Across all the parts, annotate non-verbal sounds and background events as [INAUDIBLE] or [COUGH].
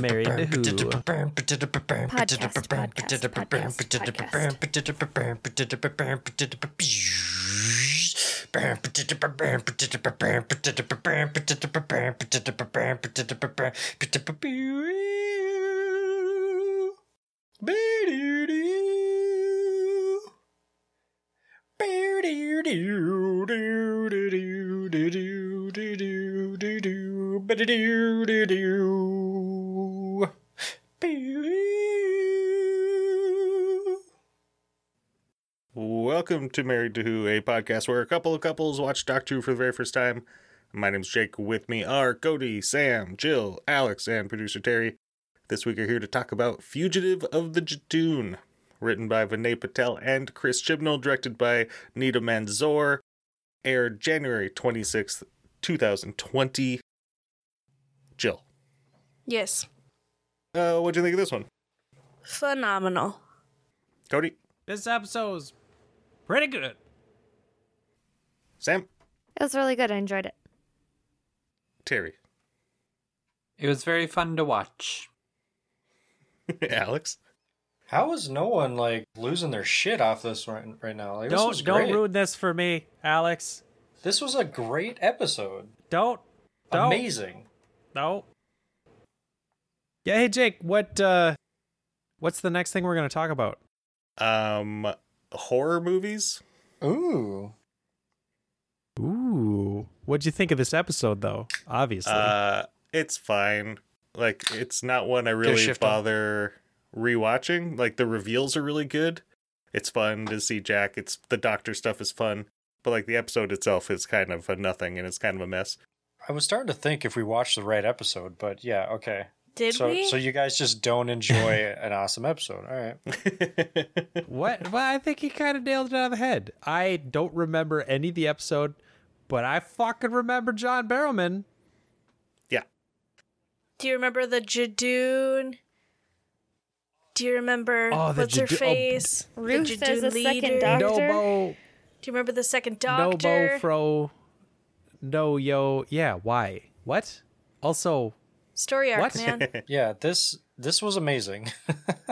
Married to who? Podcast, podcast, podcast, Welcome to Married to Who, a podcast where a couple of couples watch Doctor Who for the very first time. My name's Jake. With me are Cody, Sam, Jill, Alex, and producer Terry. This week we're here to talk about Fugitive of the Judoon, written by Vinay Patel and Chris Chibnall, directed by Nida Manzoor, aired January 26th, 2020. Jill, Yes. uh, what'd you think of this one? Phenomenal. Cody, This episode's pretty good. Sam, It was really good. I enjoyed it. Terry, It was very fun to watch. [LAUGHS] Alex. How is no one like losing their shit off this right, right now? Like, this was Don't don't great. ruin this for me, Alex. This was a great episode. Don't don't Amazing. no. Yeah, hey Jake, what uh what's the next thing we're gonna talk about? Um, horror movies. Ooh. Ooh. What'd you think of this episode though? Obviously. Uh, it's fine. Like, it's not one I really bother on. Bother rewatching. Like, the reveals are really good. It's fun to see Jack. It's the Doctor stuff is fun, but like the episode itself is kind of a nothing and it's kind of a mess. I was starting to think if we watched the right episode, but yeah, okay. Did so, we? so you guys just don't enjoy [LAUGHS] an awesome episode. All right. [LAUGHS] what well, I think he kinda nailed it on the head. I don't remember any of the episode, but I fucking remember John Barrowman. yeah. Do you remember the Judoon? Do you remember Oh, the what's her Jado- oh, face? The Ruth Judoon as the second? Doctor? Nobo Do you remember the second doctor? Nobo doctor? Fro No Yo Yeah, why? What? Also Story arc, What? man. [LAUGHS] Yeah, this this was amazing. [LAUGHS]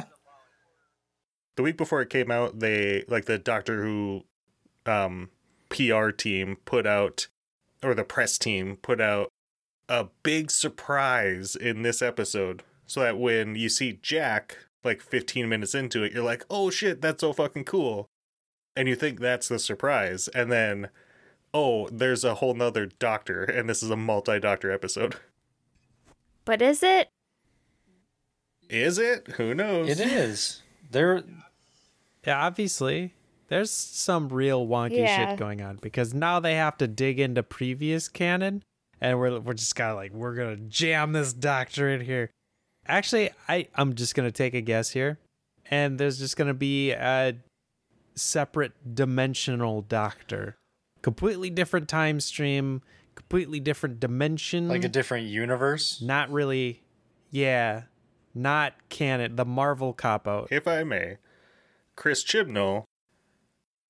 the week before it came out, they like the Doctor Who um PR team put out or the press team put out a big surprise in this episode so that when you see Jack like 15 minutes into it, you're like, "Oh shit, that's so fucking cool." And you think that's the surprise, and then oh, there's a whole nother doctor, and this is a multi-doctor episode. But is it? Is it? Who knows? it is. There Yeah, obviously. There's some real wonky Yeah. shit going on because now they have to dig into previous canon and we're we're just kind of like we're going to jam this doctor in here. Actually, I I'm just going to take a guess here and there's just going to be a separate dimensional doctor. Completely different time stream, completely different dimension. like a different universe. not really yeah, not canon, the Marvel cop out. if I may, Chris Chibnall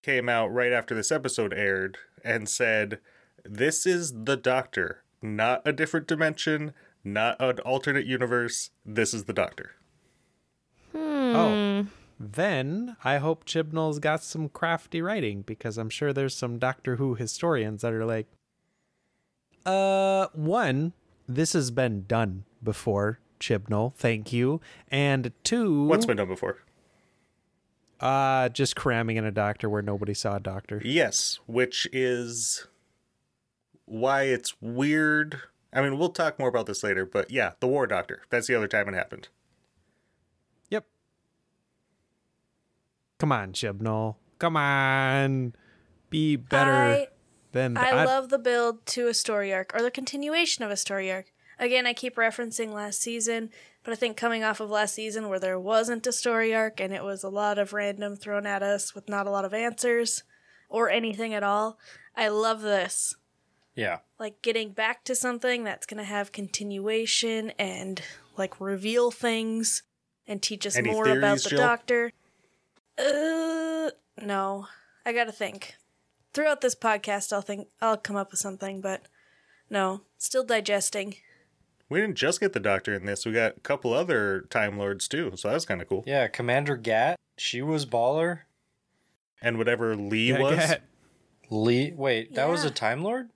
came out right after this episode aired and said, This is the Doctor, not a different dimension, not an alternate universe. This is the Doctor. Oh. Then I hope Chibnall's got some crafty writing because I'm sure there's some Doctor Who historians that are like, uh, one, this has been done before, Chibnall, thank you. And two, What's been done before? uh, just cramming in a doctor where nobody saw a doctor. Yes, which is why it's weird. I mean, we'll talk more about this later, but yeah, the War Doctor. That's the other time it happened. Yep. Come on, Chibnall. Come on. Be better I, than I love the build to a story arc or the continuation of a story arc. Again, I keep referencing last season, but I think coming off of last season where there wasn't a story arc and it was a lot of random thrown at us with not a lot of answers or anything at all, I love this. Yeah. Like getting back to something that's going to have continuation and like reveal things and teach us Any more about the Jill? doctor. Uh, no. I got to think. Throughout this podcast I'll think I'll come up with something, but No, still digesting. We didn't just get the Doctor in this. We got a couple other Time Lords too, so that was kind of cool. Yeah, Commander Gat, she was baller. And whatever Lee Yeah, was, yeah. Lee, wait, that was Yeah. a Time Lord?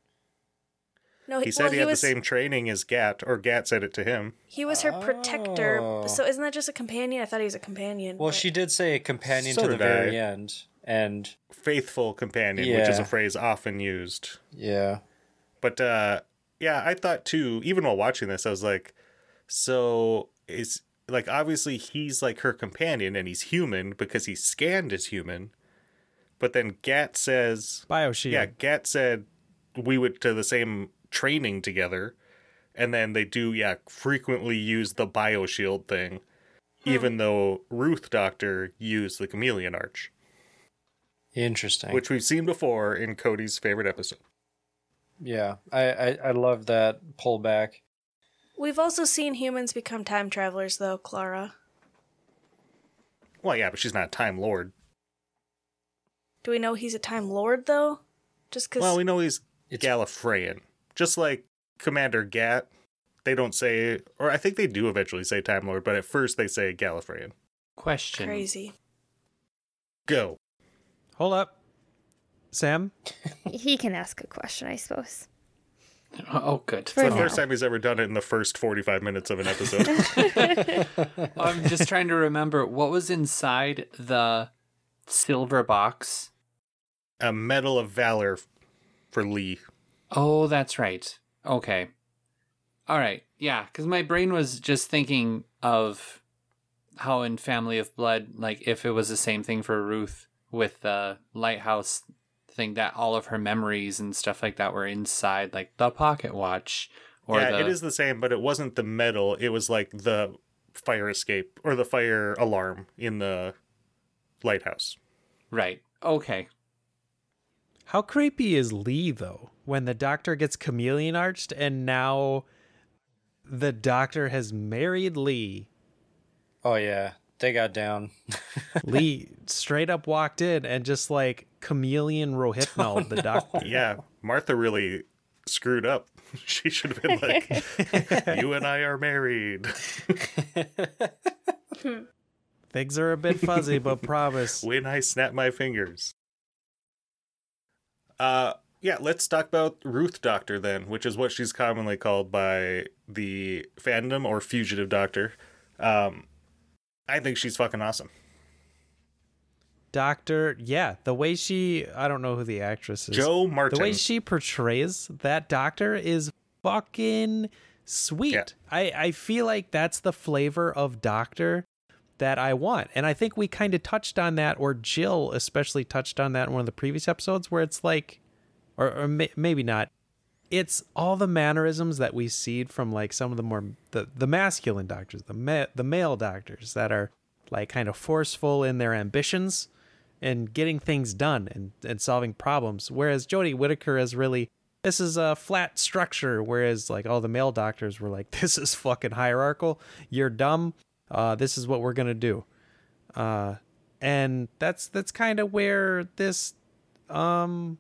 No, he said well, he had was the same training as Gat, or Gat said it to him. he was her protector. Oh. So isn't that just a companion? I thought he was a companion. Well, but- she did say a companion So to the did I. very end. And Faithful companion, which is a phrase often used. yeah. But uh yeah, I thought too, even while watching this, I was like, so is like obviously he's like her companion and he's human because he's scanned as human. But then Gat says Bioshield. Yeah, Gat said we went to the same training together. And then they do, yeah, frequently use the bioshield thing, hmm. even though Ruth Doctor used the chameleon arch, Interesting. which we've seen before in Cody's favorite episode. yeah, I, I, I love that pullback. We've also seen humans become time travelers, though, Clara. Well, yeah, but she's not a Time Lord. Do we know he's a time lord, though? Just because. Well, we know he's It's- Gallifreyan. Just like Commander Gat, they don't say, or I think they do eventually say Time Lord, but at first they say Gallifreyan. Question. crazy. Go. Hold up. Sam, [LAUGHS] He can ask a question, I suppose. Oh, good. For It's the now. first time he's ever done it in the first 45 minutes of an episode. [LAUGHS] [LAUGHS] I'm just trying to remember what was inside the silver box. a Medal of Valor for Lee. Oh, that's right. Okay. All right. Yeah, because my brain was just thinking of how in Family of Blood, like if it was the same thing for Ruth with the lighthouse thing, that all of her memories and stuff like that were inside, like the pocket watch. Or yeah, the, it is the same, but it wasn't the metal. It was like the fire escape or the fire alarm in the lighthouse. Right. Okay. how creepy is Lee though when the doctor gets chameleon arched and now the doctor has married Lee? Oh, yeah. They got down. [LAUGHS] Lee straight up walked in and just like chameleon rohypnol the doctor. Yeah, Martha really screwed up. [LAUGHS] She should have been like, [LAUGHS] "You and I are married." Things are a bit fuzzy, but promise. when I snap my fingers. Uh yeah, let's talk about Ruth Doctor then, which is what she's commonly called by the fandom or fugitive doctor. Um I think she's fucking awesome. Doctor, yeah, the way she I don't know who the actress is. Jo Martin. The way she portrays that doctor is fucking sweet. Yeah. I, I feel like that's the flavor of doctor that I want. And I think we kind of touched on that, or Jill especially touched on that in one of the previous episodes, where it's like, or, or may, maybe not. It's all the mannerisms that we see from like some of the more the, the masculine doctors, the ma- the male doctors that are like kind of forceful in their ambitions and getting things done and, and solving problems. Whereas Jodie Whittaker is really this is a flat structure, whereas like all the male doctors were like, [LAUGHS] This is fucking hierarchical, you're dumb, uh, this is what we're gonna do. Uh and that's that's kind of where this um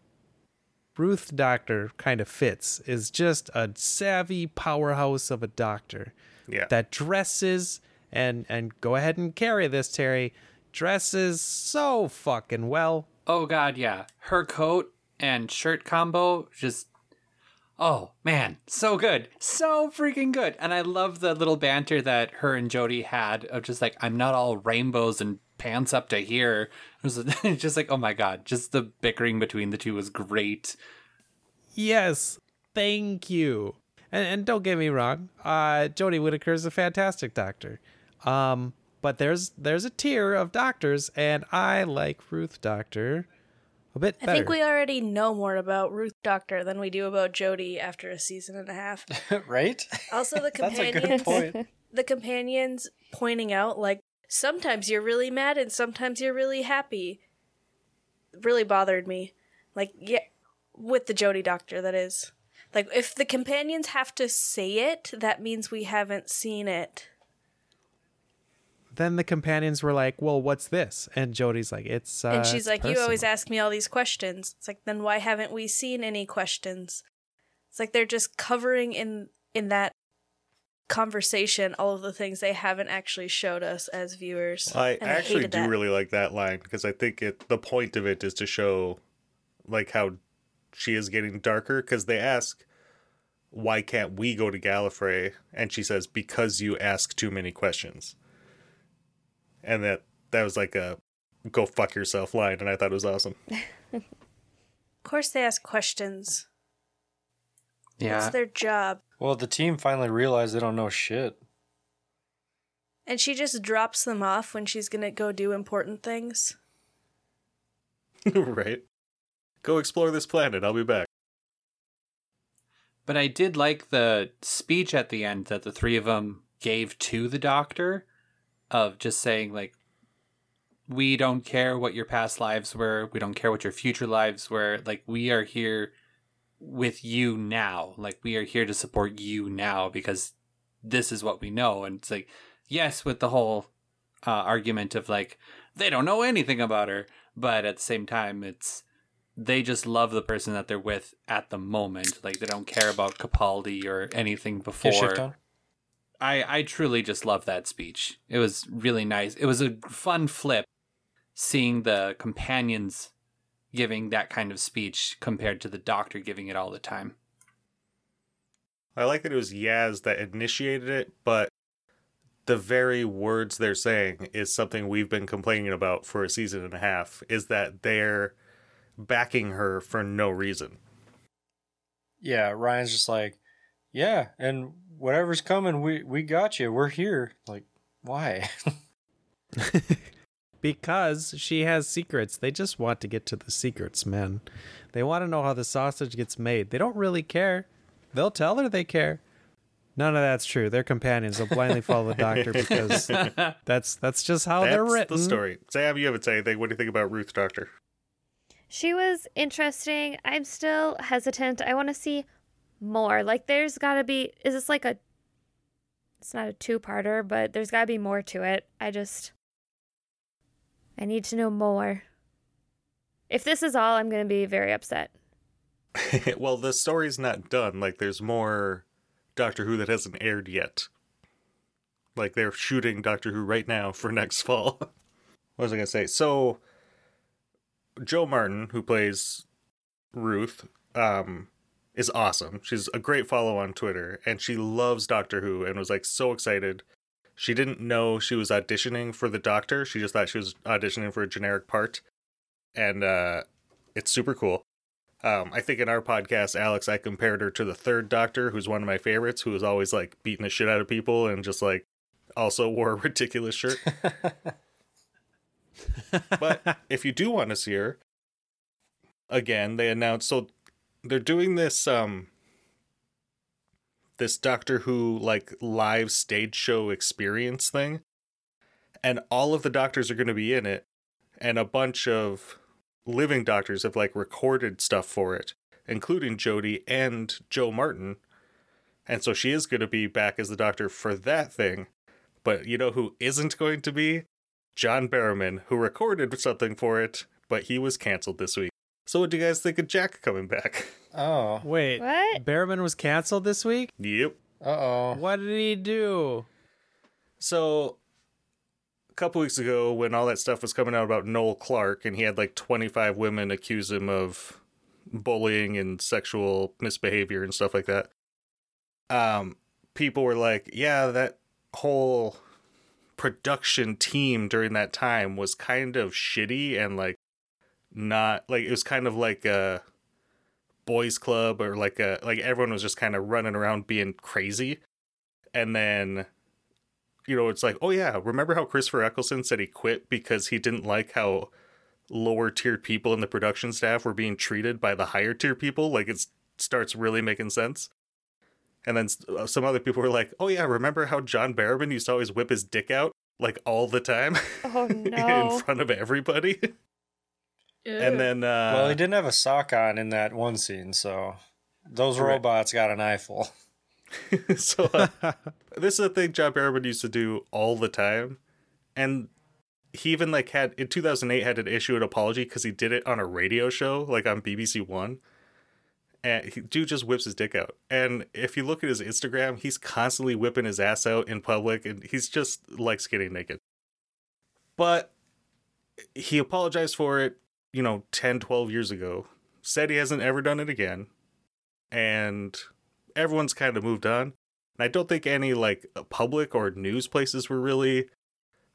Ruth doctor kind of fits is just a savvy powerhouse of a doctor yeah. that dresses and and go ahead and carry this Terry dresses so fucking well. Oh god, yeah. Her coat and shirt combo just Oh man, so good. So freaking good. And I love the little banter that her and Jodie had of just like I'm not all rainbows and pants up to here. It was [LAUGHS] just like, oh my god, just the bickering between the two was great. Yes, thank you. And, and don't get me wrong, uh, Jodie Whittaker is a fantastic doctor. Um, but there's there's a tier of doctors, and I like Ruth Doctor a bit I think we already know more about Ruth Doctor than we do about Jodie after a season and a half. [LAUGHS] right? Also, the [LAUGHS] That's a good companions, point. the companions pointing out like sometimes you're really mad and sometimes you're really happy. Really bothered me. Like yeah, with the Jodie Doctor, that is. Like if the companions have to say it, that means we haven't seen it. then the companions were like, "Well, what's this?" And Jodie's like, "It's." Uh, and she's like, "You always ask me all these questions." It's like, then why haven't we seen any questions? It's like they're just covering in in that conversation all of the things they haven't actually showed us as viewers. I And actually hated do that. really like that line because I think it the point of it is to show like how she is getting darker because they ask why can't we go to Gallifrey and she says because you ask too many questions. And that that was like a go fuck yourself line and I thought it was awesome. [LAUGHS] Of course they ask questions. Yeah. It's their job. Well, the team finally realized they don't know shit. And she just drops them off when she's gonna go do important things. [LAUGHS] right. Go explore this planet. I'll be back. But I did like the speech at the end that the three of them gave to the doctor of just saying, like, we don't care what your past lives were. We don't care what your future lives were. Like, we are here with you now. Like, we are here to support you now because this is what we know. And it's like, yes, with the whole uh, argument of like, they don't know anything about her. But at the same time, it's they just love the person that they're with at the moment. Like they don't care about Capaldi or anything before. I I truly just love that speech. It was really nice. It was a fun flip seeing the companions giving that kind of speech compared to the doctor giving it all the time. I like that it was Yaz that initiated it, but the very words they're saying is something we've been complaining about for a season and a half is that they're backing her for no reason. Yeah, Ryan's just like, yeah, and whatever's coming, we we got you. We're here. Like, why? [LAUGHS] [LAUGHS] because she has secrets. They just want to get to the secrets, man. They want to know how the sausage gets made. They don't really care. They'll tell her they care. None of that's true. They're companions. They'll blindly follow the doctor because [LAUGHS] that's that's just how That's they're written. the story. Sam, you haven't said anything. What do you think about Ruth Doctor? She was interesting. I'm still hesitant. I want to see more. Like, there's got to be. Is this like a. It's not a two parter, but there's got to be more to it. I just. I need to know more. If this is all, I'm going to be very upset. [LAUGHS] well, the story's not done. Like, there's more Doctor Who that hasn't aired yet. Like, they're shooting Doctor Who right now for [LAUGHS] next fall. [LAUGHS] what was I going to say? So, Jo Martin, who plays Ruth, um, is awesome. She's a great follow on Twitter, and she loves Doctor Who and was like so excited. She didn't know she was auditioning for the Doctor. She just thought she was auditioning for a generic part, and uh, it's super cool. Um, I think in our podcast, Alex, I compared her to the third Doctor, who's one of my favorites, who was always like beating the shit out of people and just like also [LAUGHS] wore a ridiculous shirt. [LAUGHS] but if you do want to see her, again, they announced so they're doing this um this Doctor Who like live stage show experience thing. And all of the doctors are going to be in it and a bunch of living doctors have like recorded stuff for it, including Jodie and Jo Martin. And so she is going to be back as the doctor for that thing. But you know who isn't going to be? John Barrowman, who recorded something for it, but he was canceled this week. So what do you guys think of Jack coming back? [LAUGHS] oh, Wait, What? Barrowman was canceled this week? Yep. uh oh. What did he do? So a couple weeks ago when all that stuff was coming out about Noel Clarke and he had like 25 women accuse him of bullying and sexual misbehavior and stuff like that. Um people were like, yeah, that whole production team during that time was kind of shitty and like not like it was kind of like a boys club or like a like everyone was just kind of running around being crazy. And then you know it's like oh yeah remember how christopher eccleston said he quit because he didn't like how lower tier people in the production staff were being treated by the higher tier people? Like it starts really making sense. And then uh, some other people were like oh yeah remember how john barrowman used to always whip his dick out like all the time? Oh, [LAUGHS] in front of everybody [LAUGHS] and then uh well, he didn't have a sock on in that one scene, so those Right. robots got an eyeful. [LAUGHS] so uh, this is a thing John Barrowman used to do all the time, and he even like had in 2008 had to issue an apology because he did it on a radio show like on BBC One, and he, dude just whips his dick out. And if you look at his Instagram, he's constantly whipping his ass out in public, and he's just likes getting naked. But he apologized for it, you know, 10, 12 years ago. Said he hasn't ever done it again. And everyone's kind of moved on. And I don't think any like public or news places were really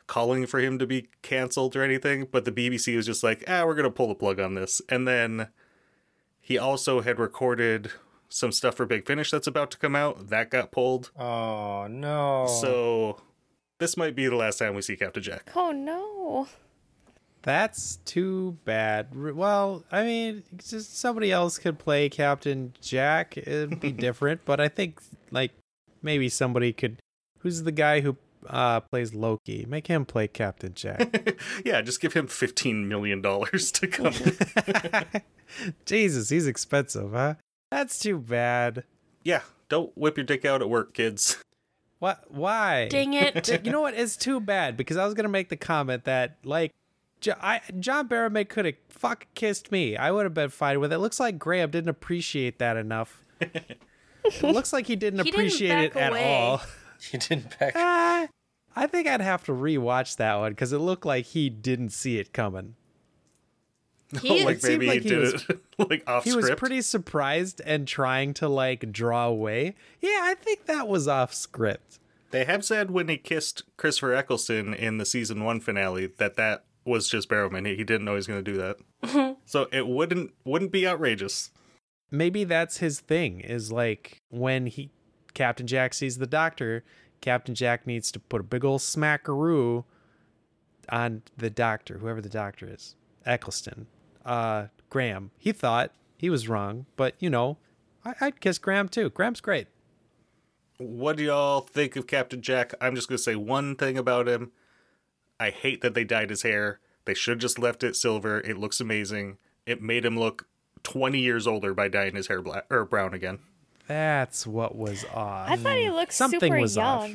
calling for him to be canceled or anything, but the BBC was just like, ah, we're going to pull the plug on this. And then he also had recorded some stuff for Big Finish that's about to come out. That got pulled. Oh no. So this might be the last time we see Captain Jack. Oh no. That's too bad. Well, I mean, just somebody else could play Captain Jack. It'd be [LAUGHS] different, but I think like maybe somebody could. Who's the guy who uh, plays Loki? Make him play Captain Jack. [LAUGHS] yeah, just give him $15 million to come. [LAUGHS] Jesus, he's expensive, huh? That's too bad. yeah, don't whip your dick out at work, kids. What? Why? Dang it. you know what? It's too bad because I was gonna make the comment that like, Jo- I, John Barrowman could have fuck kissed me. I would have been fine with it. Looks like Graham didn't appreciate that enough. [LAUGHS] it looks like he didn't He didn't appreciate it back at away. all. [LAUGHS] he didn't back. Ah, I think I'd have to rewatch that one because it looked like he didn't see it coming. He, [LAUGHS] like It seemed maybe like he he did was- it like off script. He script. was pretty surprised and trying to like draw away. Yeah, I think that was off script. They have said when he kissed Christopher Eccleston in the season one finale that that was just Barrowman. He he didn't know he was going to do that. [LAUGHS] so it wouldn't wouldn't be outrageous. maybe that's his thing is like when he captain jack sees the doctor captain jack needs to put a big old smackaroo on the doctor whoever the doctor is eccleston uh graham he thought he was wrong but you know I, i'd kiss graham too graham's great What do y'all think of Captain Jack? I'm just going to say one thing about him. I hate that they dyed his hair. They should have just left it silver. It looks amazing. It made him look 20 years older by dyeing his hair black or brown again. that's what was off I thought he looked Something super was off.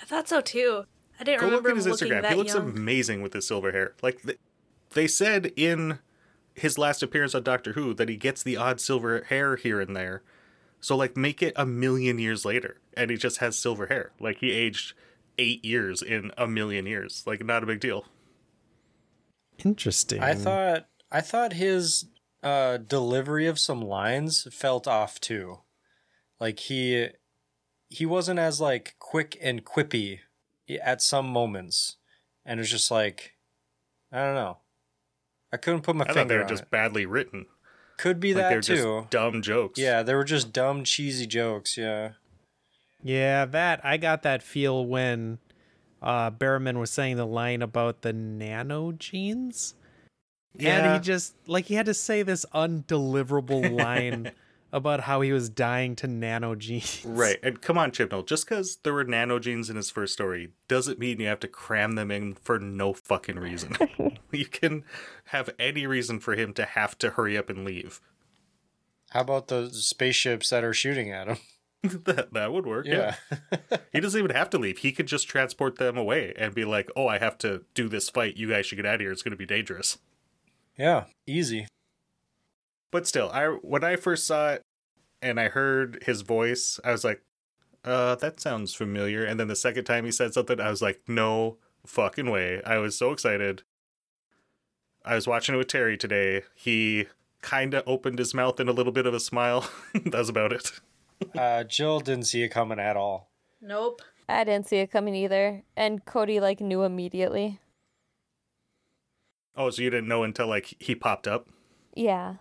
I thought so too. I didn't Go look remember at his him looking Instagram. that He looks young. amazing with his silver hair. Like th- they said in his last appearance on Doctor Who that he gets the odd silver hair here and there. So like make it a million years later and he just has silver hair. Like he aged 8 years in a million years. Like not a big deal. interesting I thought I thought his uh, delivery of some lines felt off too. Like he he wasn't as like quick and quippy at some moments, and it's just like I don't know. I couldn't put my finger on. I thought they finger were just it. badly written. Could be Like that they're too. just dumb jokes. Yeah, they were just dumb, cheesy jokes. Yeah. Yeah, that I got that feel when uh Barrowman was saying the line about the nano genes. And he just like he had to say this undeliverable [LAUGHS] line about how he was dying to nano genes. Right. And come on, Chibnall. Just because there were nano genes in his first story doesn't mean you have to cram them in for no fucking reason. [LAUGHS] [LAUGHS] you can have any reason for him to have to hurry up and leave. How about the spaceships that are shooting at him? [LAUGHS] that, that would work. Yeah. Yeah. [LAUGHS] He doesn't even have to leave. He could just transport them away and be like, oh, I have to do this fight. You guys should get out of here. It's going to be dangerous. yeah. Easy. But still, I when I first saw it and I heard his voice, I was like, uh, that sounds familiar. And then the second time he said something, I was like, no fucking way. I was so excited. I was watching it with Terry today. He kind of opened his mouth in a little bit of a smile. [LAUGHS] that was about it. Uh, Jill didn't see it coming at all. Nope. I didn't see it coming either. And Cody like knew immediately. Oh, so you didn't know until like he popped up? Yeah.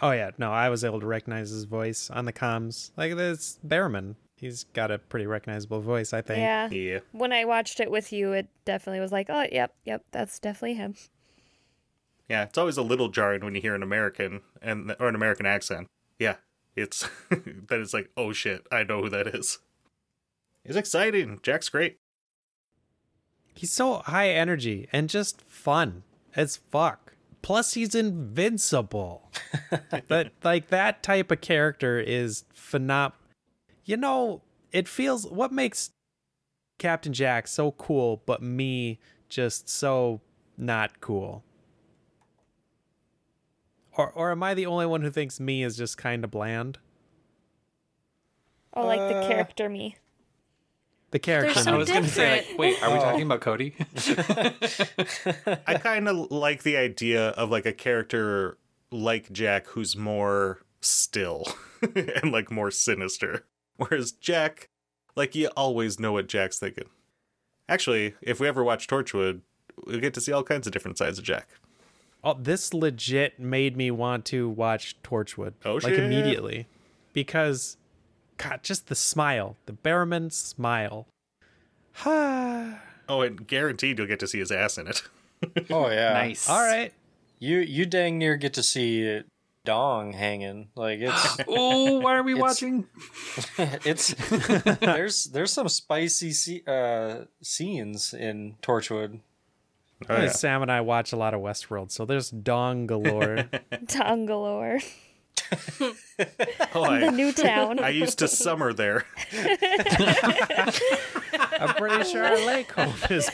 Oh yeah, no, I was able to recognize his voice on the comms. Like this Barrowman. He's got a pretty recognizable voice, I think. Yeah. Yeah. When I watched it with you, it definitely was like, oh, yep, yep, that's definitely him. Yeah, it's always a little jarring when you hear an American and or an American accent. Yeah, it's [LAUGHS] that it's like, oh shit, I know who that is. It's exciting. Jack's great. He's so high energy and just fun as fuck. Plus, he's invincible. [LAUGHS] but like that type of character is phenom. You know, it feels what makes Captain Jack so cool, but me just so not cool. Or or am I the only one who thinks me is just kind of bland? Oh, like the Uh, character me. The character. There's I so was going to say, like, different. wait, are we Oh. talking about Cody? [LAUGHS] [LAUGHS] I kind of like the idea of like a character like Jack who's more still [LAUGHS] and like more sinister. Whereas Jack, like you always know what Jack's thinking. Actually, if we ever watch Torchwood, we'll get to see all kinds of different sides of Jack. Oh, this legit made me want to watch Torchwood. Oh, like shit. immediately, because God, just the smile, the Barrowman smile. Ha. [SIGHS] Oh, and guaranteed you'll get to see his ass in it. [LAUGHS] Oh yeah. nice. All right. You you dang near get to see dong hanging. Like it's [GASPS] [LAUGHS] Oh, why are we It's- watching? [LAUGHS] it's there's there's some spicy se- uh, scenes in Torchwood. Oh, yeah. Sam and I watch a lot of Westworld, so there's dong galore. [LAUGHS] Tongue galore. Oh, The new town. I used to summer there. I'm pretty sure our lake home is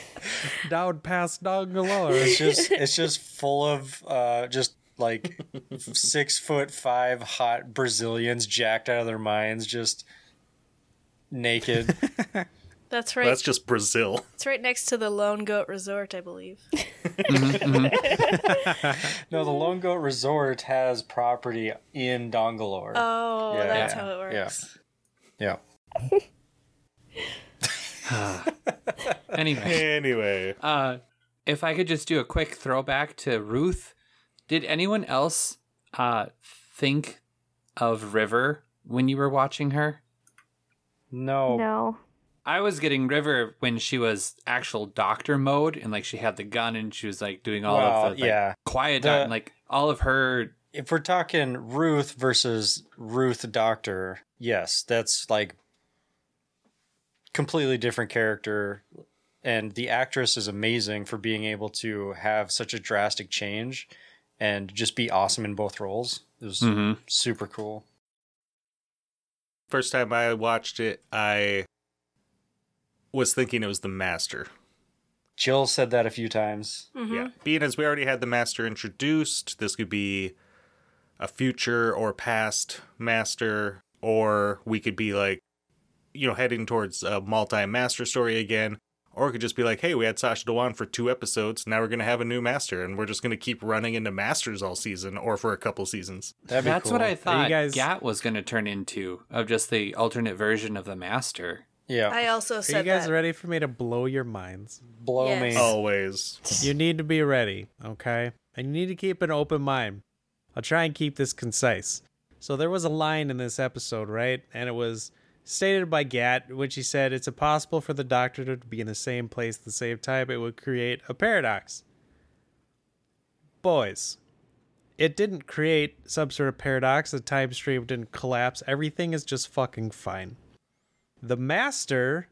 down past dong galore. It's just it's just full of uh, just like six foot five hot Brazilians jacked out of their minds, just naked. [LAUGHS] That's right. That's just Brazil. [LAUGHS] it's right next to the Lone Goat Resort, I believe. [LAUGHS] [LAUGHS] no, the Lone Goat Resort has property in Dongalore. Oh, Yeah, that's yeah, how it works. yeah. yeah. [SIGHS] Anyway, Anyway, uh, if I could just do a quick throwback to Ruth, did anyone else uh, think of River when you were watching her? No. No. I was getting River when she was actual doctor mode and like she had the gun and she was like doing all Well, of the like, yeah. quiet The- and, like all of her If we're talking Ruth versus Ruth Doctor, yes, that's like completely different character. And the actress is amazing for being able to have such a drastic change and just be awesome in both roles. It was Mhm. super cool. first time I watched it, I was thinking it was the Master. Jill said that a few times. Mm-hmm. Yeah. Being as we already had the Master introduced, this could be a future or past Master, or we could be like, you know, heading towards a multi Master story again. Or it could just be like, hey, we had Sacha Dhawan for two episodes. Now we're going to have a new Master, and we're just going to keep running into Masters all season or for a couple seasons. That'd be That's cool. what I thought guys- Gat was going to turn into of just the alternate version of the master. Yeah. I also Are you guys that. ready for me to blow your minds? Blow Yes. me. Always. You need to be ready, okay? And you need to keep an open mind. I'll try and keep this concise. So there was a line in this episode, right? And it was stated by Gat, which he said it's impossible for the doctor to be in the same place at the same time. It would create a paradox. Boys, it didn't create some sort of paradox. The time stream didn't collapse. Everything is just fucking fine. The master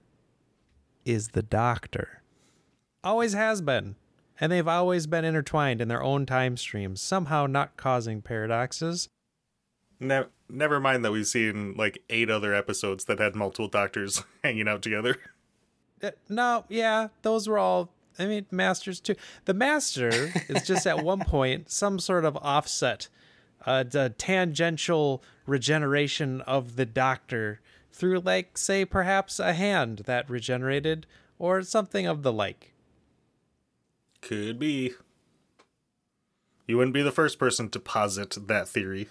is the doctor always has been. And they've always been intertwined in their own time streams, somehow not causing paradoxes. Ne- never mind that we've seen like eight other episodes that had multiple doctors [LAUGHS] hanging out together. Uh, no, yeah, those were all. I mean, masters too. The master [LAUGHS] is just at one point some sort of offset, uh, the tangential regeneration of the doctor through, like, say, perhaps a hand that regenerated or something of the like. Could be. You wouldn't be the first person to posit that theory.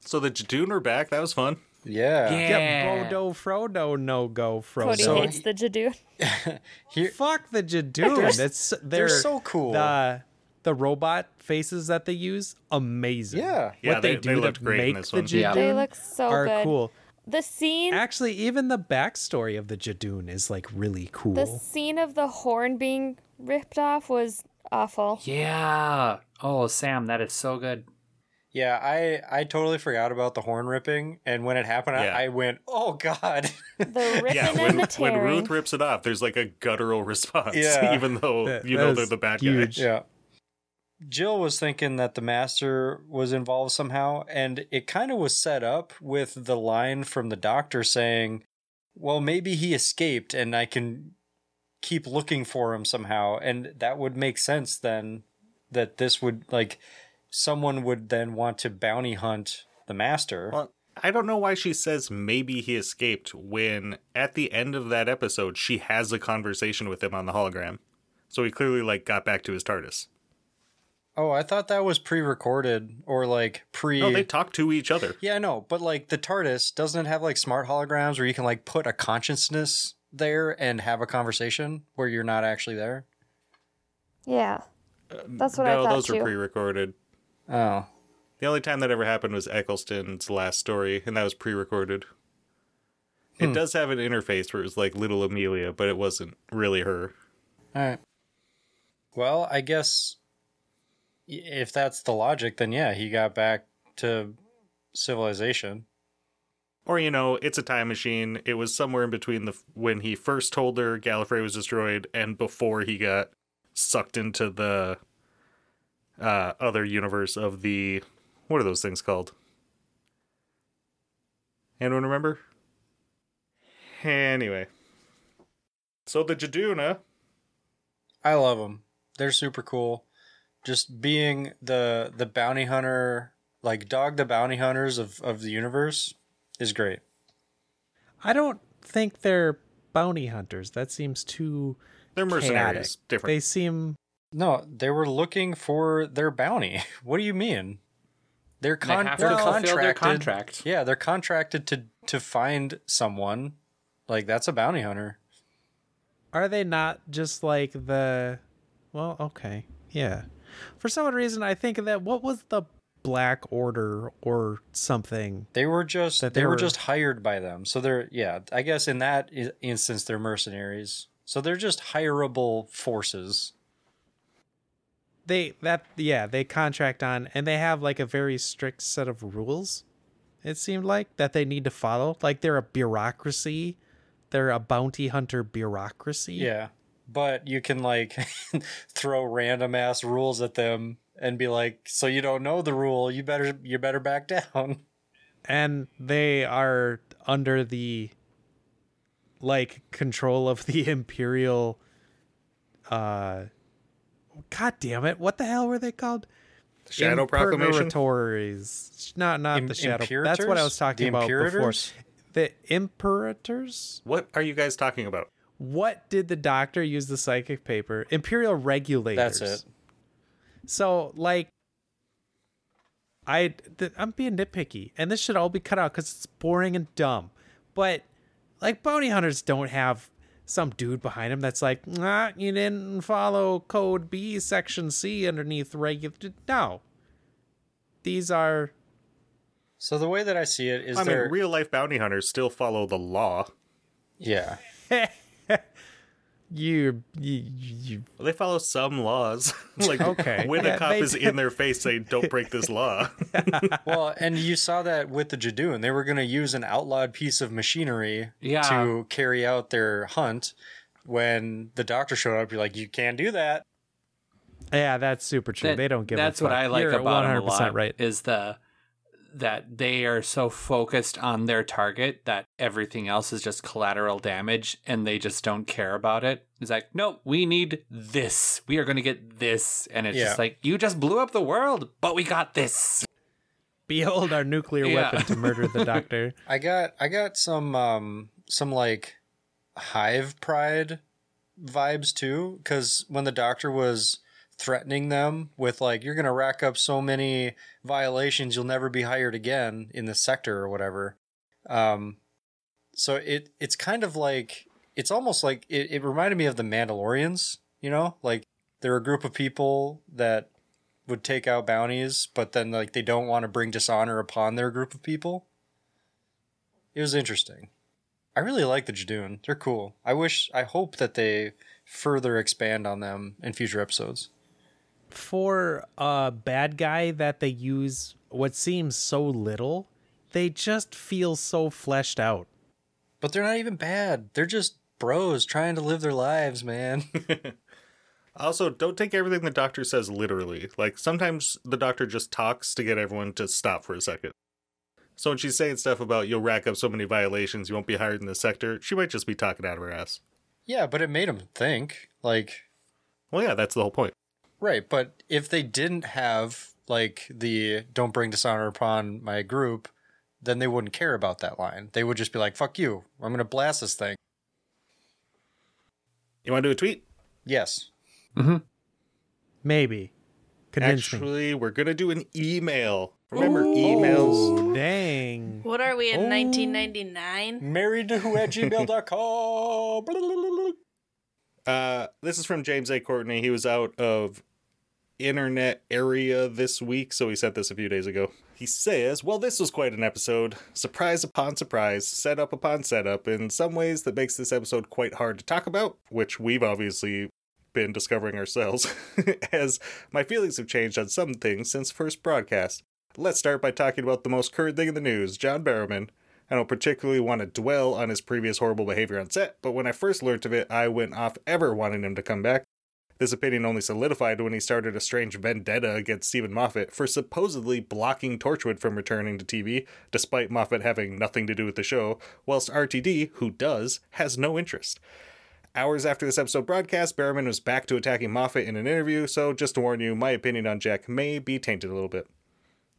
So the Judoon are back. That was fun. Yeah. Yep, Bodo Frodo no go Frodo. Cody Frodo. hates the Judoon. [LAUGHS] Here, Fuck the Judoon. That's they're they're so cool. The the robot faces that they use, amazing. Yeah. Yeah, what they, they- do they to looked great in make this the one. Judoon Yeah. They look so are good. cool. The scene Actually, even the backstory of the Judoon is like really cool. the scene of the horn being ripped off was awful. Yeah. Oh, Sam, that is so good. Yeah, I I totally forgot about the horn ripping, and when it happened, Yeah. I, I went, "Oh God!" The [LAUGHS] ripping Yeah, and when, the when. Ruth rips it off, there's like a guttural response, [LAUGHS] Yeah. even though That- you that know they're the bad huge. guy. yeah. Jill was thinking that the master was involved somehow, and it kind of was set up with the line from the doctor saying, "Well, maybe he escaped, and I can keep looking for him somehow," and that would make sense then. That this would like someone would then want to bounty hunt the master. Well, I don't know why she says maybe he escaped when at the end of that episode she has a conversation with him on the hologram. So he clearly like got back to his TARDIS. Oh, I thought that was pre-recorded or like pre. No, they talk to each other. Yeah, I know, but like the TARDIS doesn't it have like smart holograms where you can like put a consciousness there and have a conversation where you're not actually there. Yeah. That's what I no, thought those too. were pre-recorded. Oh, The only time that ever happened was Eccleston's last story, and that was pre-recorded. It Hmm. does have an interface where it was like little Amelia, but it wasn't really her. all right. Well, I guess y- if that's the logic, then yeah, he got back to civilization. Or you know, it's a time machine. It was somewhere in between the when he first told her Gallifrey was destroyed and before he got sucked into the uh, other universe of the what are those things called? Anyone remember? Anyway, so the Jaduna. I love them. They're super cool. Just being the the bounty hunter, like dog the bounty hunters of of the universe, is great. I don't think they're bounty hunters. That seems too They're mercenaries. chaotic. Different. They seem No, they were looking for their bounty. [LAUGHS] What do you mean? They're con- they have they're contracted. their contract. Yeah, they're contracted to to find someone. Like that's a bounty hunter. are they not just like the well, okay. Yeah. For some reason I think that what was the Black Order or something? They were just That they, they were were- just hired by them. So they're yeah, I guess in that instance they're mercenaries. So they're just hireable forces. They that yeah, they contract on and they have like a very strict set of rules. It seemed like that they need to follow. Like they're a bureaucracy. They're a bounty hunter bureaucracy. Yeah. But you can like [LAUGHS] throw random ass rules at them and be like, "So you don't know the rule, you better you better back [LAUGHS] down." and they are under the like control of the [LAUGHS] imperial uh god damn it what the hell were they called Shadow Proclamation. imperators not not Im- the shadow that's what i was talking The about before imperators? the imperators What are you guys talking about? What did the doctor use the psychic paper imperial regulators That's it. so like I th- I'm being nitpicky, and this should all be cut out because it's boring and dumb. But like bounty hunters don't have some dude behind him that's like, nah, you didn't follow code B section C underneath regular. No, these are So the way that I see it is I there mean, real life bounty hunters still follow the law. Yeah. [LAUGHS] you you you. They follow some laws. [LAUGHS] like Okay. when Yeah, a cop is do. in their face saying, "Don't break this law." [LAUGHS] Well, and you saw that with the Judoon. They were going to use an outlawed piece of machinery Yeah. to carry out their hunt. When the doctor showed up, you're like, you can't do that. Yeah, that's super true. That- they don't give. That's a what. I like You're about a 100% lot. right. Is the that they are so focused on their target that everything else is just collateral damage, and they just don't care about it. It's like, no, we need this. We are going to get this, and it's Yeah. just like you just blew up the world, but we got this. Behold our nuclear Yeah. weapon to murder the [LAUGHS] doctor. I got I got some um some like hive pride vibes too cuz when the doctor was threatening them with like you're going to rack up so many violations you'll never be hired again in the sector or whatever. Um so it it's kind of like it's almost like it, it reminded me of the Mandalorians, you know? Like they're a group of people that would take out bounties, but then like they don't want to bring dishonor upon their group of people. It was interesting. I really like the Judoon. They're cool. I wish I hope that they further expand on them in future episodes. For a bad guy that they use what seems so little, they just feel so fleshed out. But they're not even bad. They're just bros trying to live their lives, man. [LAUGHS] [LAUGHS] Also, don't take everything the doctor says literally. Like, sometimes the doctor just talks to get everyone to stop for a second. So when she's saying stuff about you'll rack up so many violations, you won't be hired in the sector, she might just be talking out of her ass. yeah, but it made them think. Like, Well, yeah, that's the whole point. Right, but if they didn't have like the "Don't bring dishonor upon my group," then they wouldn't care about that line. They would just be like, "Fuck you! I'm gonna blast this thing." You want to do a tweet? Yes. Mhm. Maybe. Convince me. Actually, we're gonna do an email. Remember emails? Oh, dang. What are we in Oh. 1999? Married to who at gmail.com. [LAUGHS] Uh, this is from James A. Courtney. He was out of internet area this week, so he sent this a few days ago. He says, Well, this was quite an episode. Surprise upon surprise, setup upon setup, in some ways that makes this episode quite hard to talk about, which we've obviously been discovering ourselves, [LAUGHS] as my feelings have changed on some things since first broadcast. Let's start by talking about the most current thing in the news John Barrowman. I don't particularly want to dwell on his previous horrible behavior on set, but when I first learned of it, I went off ever wanting him to come back. This opinion only solidified when he started a strange vendetta against Steven Moffat for supposedly blocking Torchwood from returning to TV, despite Moffat having nothing to do with the show, whilst RTD, who does, has no interest. Hours after this episode broadcast, Barrowman was back to attacking Moffat in an interview, so just to warn you, my opinion on Jack may be tainted a little bit.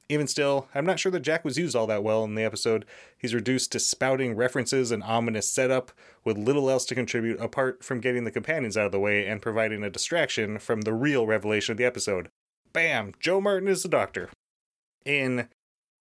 Even still, I'm not sure that Jack was used all that well in the episode. He's reduced to spouting references and ominous setup, with little else to contribute apart from getting the companions out of the way and providing a distraction from the real revelation of the episode. Bam! Jo Martin is the doctor. In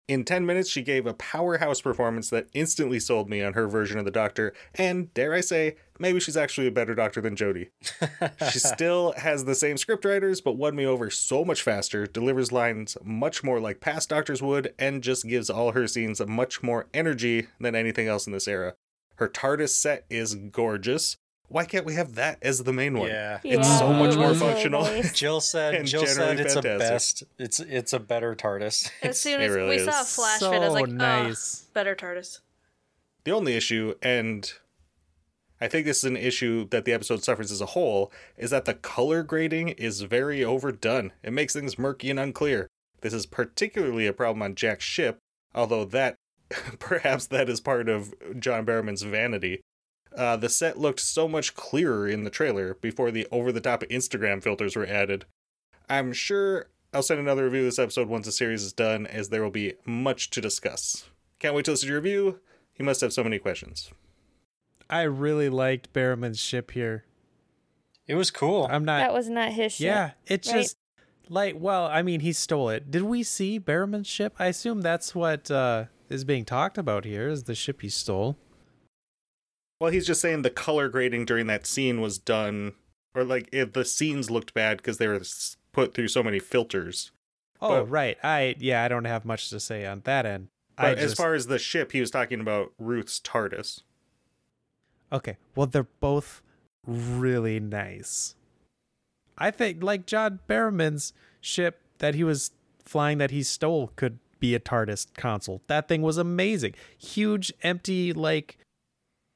in 10 minutes, she gave a powerhouse performance that instantly sold me on her version of the Doctor, and dare I say, maybe she's actually a better Doctor than Jodie. [LAUGHS] she still has the same scriptwriters, but won me over so much faster, delivers lines much more like past Doctors would, and just gives all her scenes much more energy than anything else in this era. Her TARDIS set is gorgeous. Why can't we have that as the main one? Yeah. It's so much more functional. nice. Jill said Jill said it's a best it's it's a better TARDIS. As soon as really we saw a flash so fit, I was like, ah, nice. oh, better TARDIS. The only issue, and I think this is an issue that the episode suffers as a whole, is that the color grading is very overdone. It makes things murky and unclear. This is particularly a problem on Jack's ship, although that [LAUGHS] perhaps that is part of John Barrowman's vanity. Uh, the set looked so much clearer in the trailer before the over the top Instagram filters were added. I'm sure I'll send another review of this episode once the series is done, as there will be much to discuss. Can't wait to listen to your review. You must have so many questions. I really liked Barrowman's ship here. It was cool. I'm not. That was not his ship. yeah, it's right? just like, well, I mean, he stole it. Did we see Barrowman's ship? I assume that's what uh, is being talked about here is the ship he stole. Well, he's just saying the color grading during that scene was done, or like if the scenes looked bad because they were put through so many filters. Oh, But- right. I yeah, I don't have much to say on that end. But as far as the ship, he was talking about Ruth's TARDIS. Okay. Well, they're both really nice. I think like John Barrowman's ship that he was flying that he stole could be a TARDIS console. That thing was amazing. Huge empty like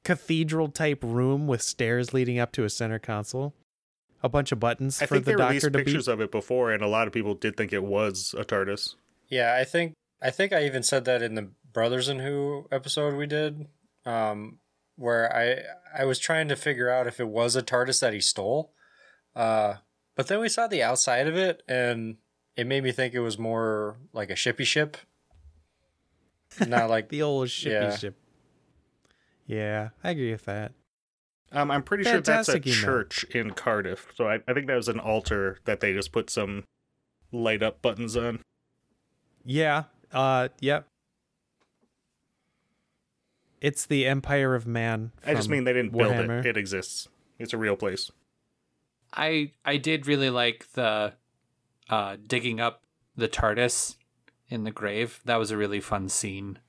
cathedral type room with stairs leading up to a center console. A bunch of buttons I for think the they doctor released to pictures beat. of it before, and a lot of people did think it was a TARDIS. Yeah, I think I think I even said that in the Brothers and Who episode we did, um, where I I was trying to figure out if it was a TARDIS that he stole, uh, but then we saw the outside of it, and it made me think it was more like a shippy ship, [LAUGHS] not like the old shippy Yeah. ship. Yeah, I agree with that. Um, I'm pretty sure that's a Fantastic email. church in Cardiff. So I, I think that was an altar that they just put some light up buttons on. Yeah. Uh. Yep. It's the Empire of Man. I just mean they didn't build Warhammer. it. It exists. It's a real place. I I did really like the uh, digging up the TARDIS in the grave. That was a really fun scene.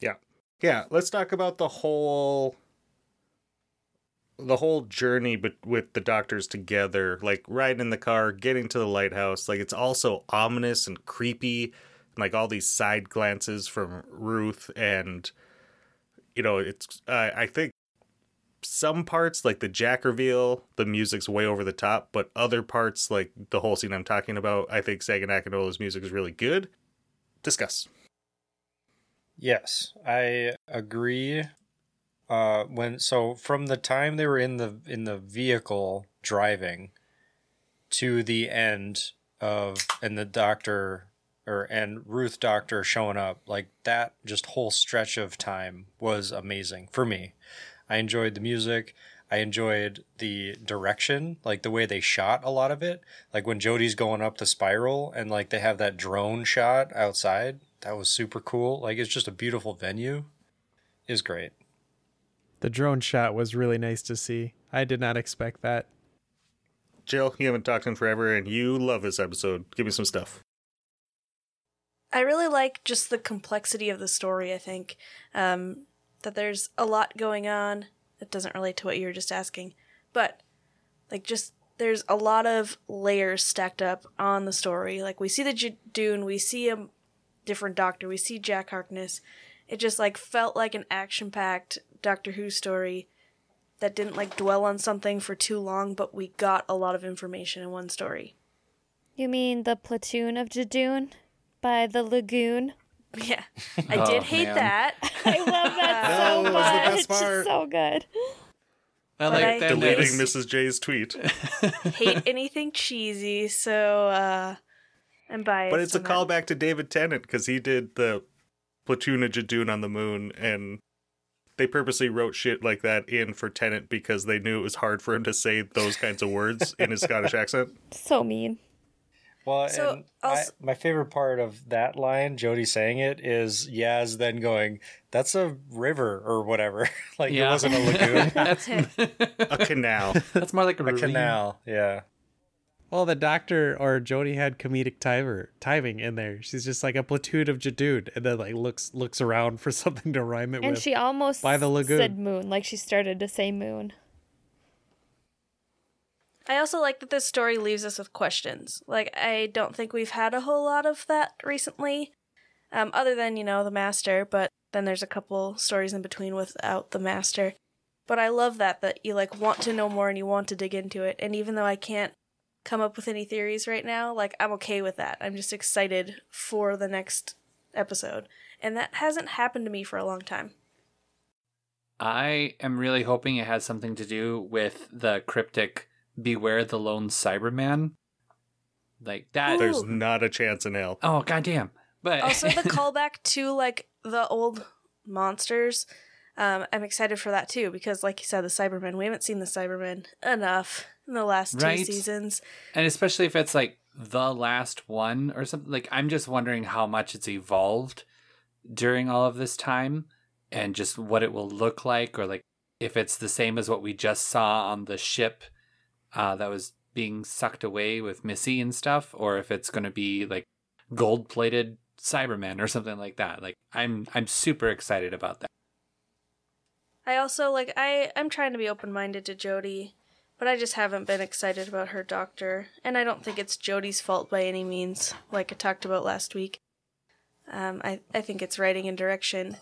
Yeah. Yeah, let's talk about the whole the whole journey but with the doctors together, like riding in the car, getting to the lighthouse. Like it's also ominous and creepy, like all these side glances from Ruth and you know, it's I I think some parts like the Jack reveal, the music's way over the top, but other parts like the whole scene I'm talking about, I think Segun Akinola's music is really good. Discuss. Yes, I agree. Uh, when so from the time they were in the in the vehicle driving to the end, of and the doctor or and Ruth Doctor showing up, like that just whole stretch of time was amazing for me. I enjoyed the music. I enjoyed the direction, like the way they shot a lot of it. Like when Jodie's going up the spiral and like they have that drone shot outside. That was super cool. Like it's just a beautiful venue. Is great. The drone shot was really nice to see. I did not expect that. Jill, you haven't talked in forever, and you love this episode. Give me some stuff. I really like just the complexity of the story, I think. Um, that there's a lot going on. It doesn't relate to what you were just asking. But, like, just there's a lot of layers stacked up on the story. Like, we see the J- Dune, we see a different doctor, we see Jack Harkness. It just, like, felt like an action packed Doctor Who story that didn't, like, dwell on something for too long, but we got a lot of information in one story. You mean the platoon of Judoon by the lagoon? Yeah. [LAUGHS] I Oh, did hate man. that. [LAUGHS] I love that No, [LAUGHS] so it was the much. best It's part. so good. I But like I- that. Deleting Mrs. J's tweet. hate anything cheesy, so uh I'm biased. But it's a on that. callback to David Tennant because he did the Platoon of Judoon on the moon, and they purposely wrote shit like that in for Tennant because they knew it was hard for him to say those kinds of words in his Scottish accent. [LAUGHS] So mean. Well, So, and I, my favorite part of that line, Jodie saying it, is Yaz then going, "That's a river or whatever." [LAUGHS] like it wasn't a lagoon, [LAUGHS] that's A canal. that's more like a, a canal. Yeah. Well, the doctor or Jodie had comedic timer, timing in there. She's just like a platoon of Jadood, and then like looks looks around for [LAUGHS] something to rhyme it And with. she almost By the lagoon. said moon, like she started to say moon. I also like that this story leaves us with questions. Like I don't think we've had a whole lot of that recently. Um, other than, you know, the master, but then there's a couple stories in between without the master. But I love that that you like want to know more and you want to dig into it. And even though I can't come up with any theories right now, like I'm okay with that. I'm just excited for the next episode. And that hasn't happened to me for a long time. I am really hoping it has something to do with the cryptic "Beware the lone Cyberman." Like that. There's not a chance in hell. Oh goddamn! But also the [LAUGHS] callback to like the old monsters um i'm excited for that too because like you said the cybermen we haven't seen the cybermen enough in the last two seasons and especially if it's like the last one or something. Like I'm just wondering how much it's evolved during all of this time, and just what it will look like, or like if it's the same as what we just saw on the ship uh, that was being sucked away with Missy and stuff, or if it's going to be like gold plated Cybermen or something like that. Like I'm I'm super excited about that. I also like i i'm trying to be open-minded to Jodie, but i just haven't been excited about her doctor and i don't think it's Jodie's fault by any means like i talked about last week um i i think it's writing and direction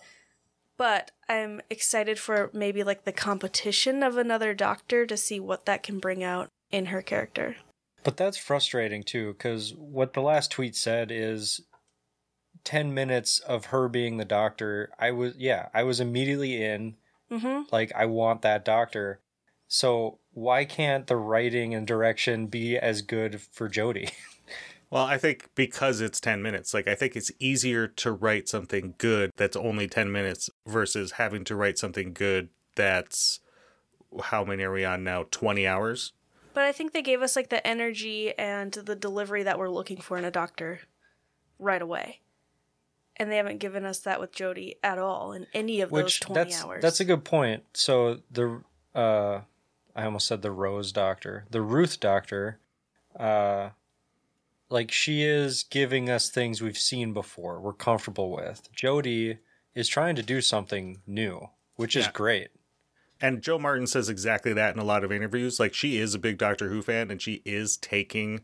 but i'm excited for maybe like the competition of another doctor to see what that can bring out in her character But that's frustrating too, because what the last tweet said is 10 minutes of her being the doctor. I was, yeah, I was immediately in. Mm-hmm Like, I want that doctor. So, why can't the writing and direction be as good for Jodie? [LAUGHS] Well, I think because it's 10 minutes, like I think it's easier to write something good that's only 10 minutes versus having to write something good that's how many are we on now? 20 hours? But I think they gave us like the energy and the delivery that we're looking for in a doctor right away. And they haven't given us that with Jodie at all in any of those Which 20 that's hours. that's a good point. So the uh I almost said the Rose doctor. The Ruth doctor uh like she is giving us things we've seen before, we're comfortable with. Jodie is trying to do something new, which is Yeah. great. And Jo Martin says exactly that in a lot of interviews. Like she is a big Doctor Who fan and she is taking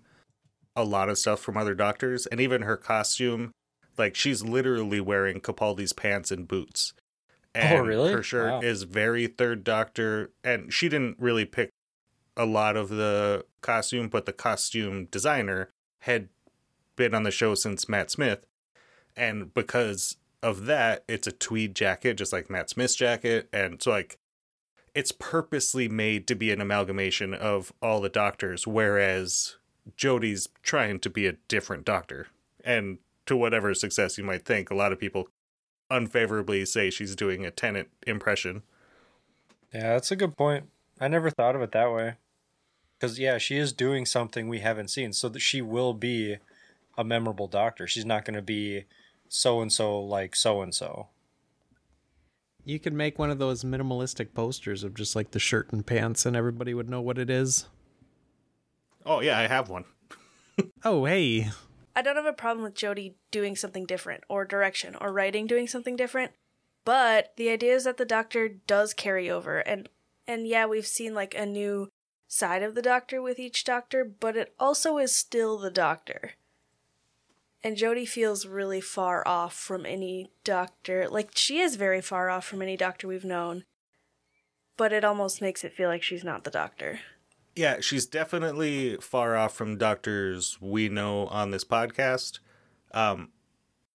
a lot of stuff from other doctors. And even her costume, like she's literally wearing Capaldi's pants and boots. Oh, and Oh, really? Her shirt Wow. is very third Doctor. And she didn't really pick a lot of the costume, but the costume designer had been on the show since Matt Smith. And because of that, it's a tweed jacket, just like Matt Smith's jacket. And so, like, it's purposely made to be an amalgamation of all the doctors, whereas Jodie's trying to be a different doctor. And to whatever success you might think, a lot of people unfavorably say she's doing a Tennant impression. Yeah, that's a good point. I never thought of it that way. Because yeah, she is doing something we haven't seen, so that she will be a memorable doctor. She's not going to be so and so like so and so. You could make one of those minimalistic posters of just like the shirt and pants, and everybody would know what it is. Oh, yeah, I have one. [LAUGHS] Oh, hey. I don't have a problem with Jodie doing something different, or direction, or writing doing something different. But the idea is that the Doctor does carry over, and and yeah, we've seen like a new side of the Doctor with each Doctor, but it also is still the Doctor. And Jodie feels really far off from any Doctor. Like she is very far off from any Doctor we've known. But it almost makes it feel like she's not the Doctor. Yeah, she's definitely far off from doctors we know on this podcast. Um,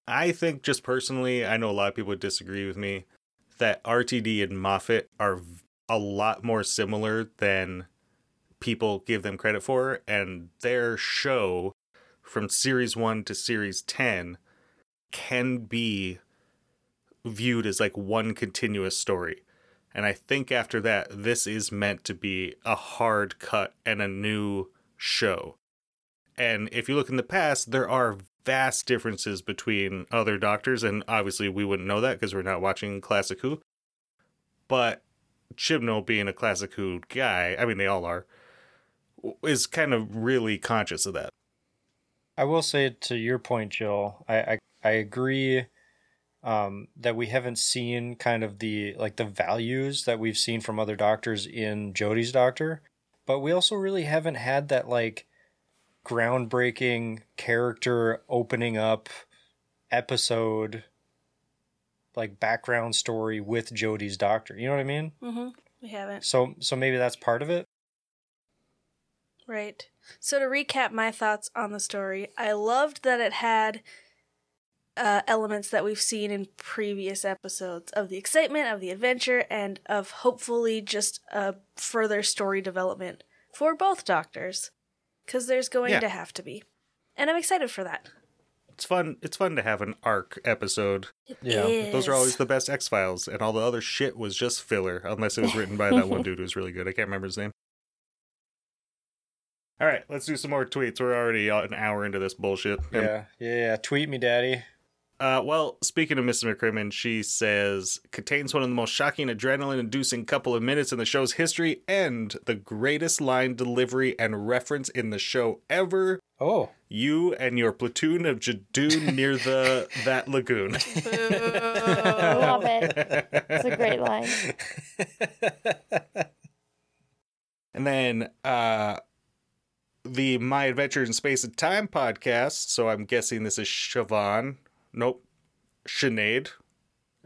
I think just personally, I know a lot of people disagree with me that RTD and Moffat are a lot more similar than people give them credit for, and their show from series one to series 10 can be viewed as like one continuous story. And I think after that, this is meant to be a hard cut and a new show. And if you look in the past, there are vast differences between other doctors, and obviously we wouldn't know that because we're not watching Classic Who. But Chibnall, being a Classic Who guy, I mean they all are, is kind of really conscious of that. I will say to your point, Jill, I I, I agree um, that we haven't seen kind of the like the values that we've seen from other doctors in Jodie's doctor, but we also really haven't had that like groundbreaking character opening up episode like background story with Jodie's doctor. You know what I mean? Mm-hmm. We haven't. So so maybe that's part of it. Right. So to recap my thoughts on the story, I loved that it had uh, elements that we've seen in previous episodes of the excitement, of the adventure, and of hopefully just a further story development for both doctors, because there's going Yeah. to have to be, and I'm excited for that. It's fun. It's fun to have an arc episode. Yeah. Those are always the best X Files, and all the other shit was just filler, unless it was written by that one [LAUGHS] dude who's really good. I can't remember his name. All right, let's do some more tweets. We're already an hour into this bullshit. Yeah. Yeah, yeah. Tweet me, daddy. Uh, well, speaking of Mrs. McCrimmon, she says contains one of the most shocking, adrenaline-inducing couple of minutes in the show's history, and the greatest line delivery and reference in the show ever. Oh. You and your platoon of Judoon near the [LAUGHS] that lagoon. I love it. It's a great line. [LAUGHS] And then uh the My Adventures in Space and Time podcast, so I'm guessing this is Siobhan. Nope. Sinead,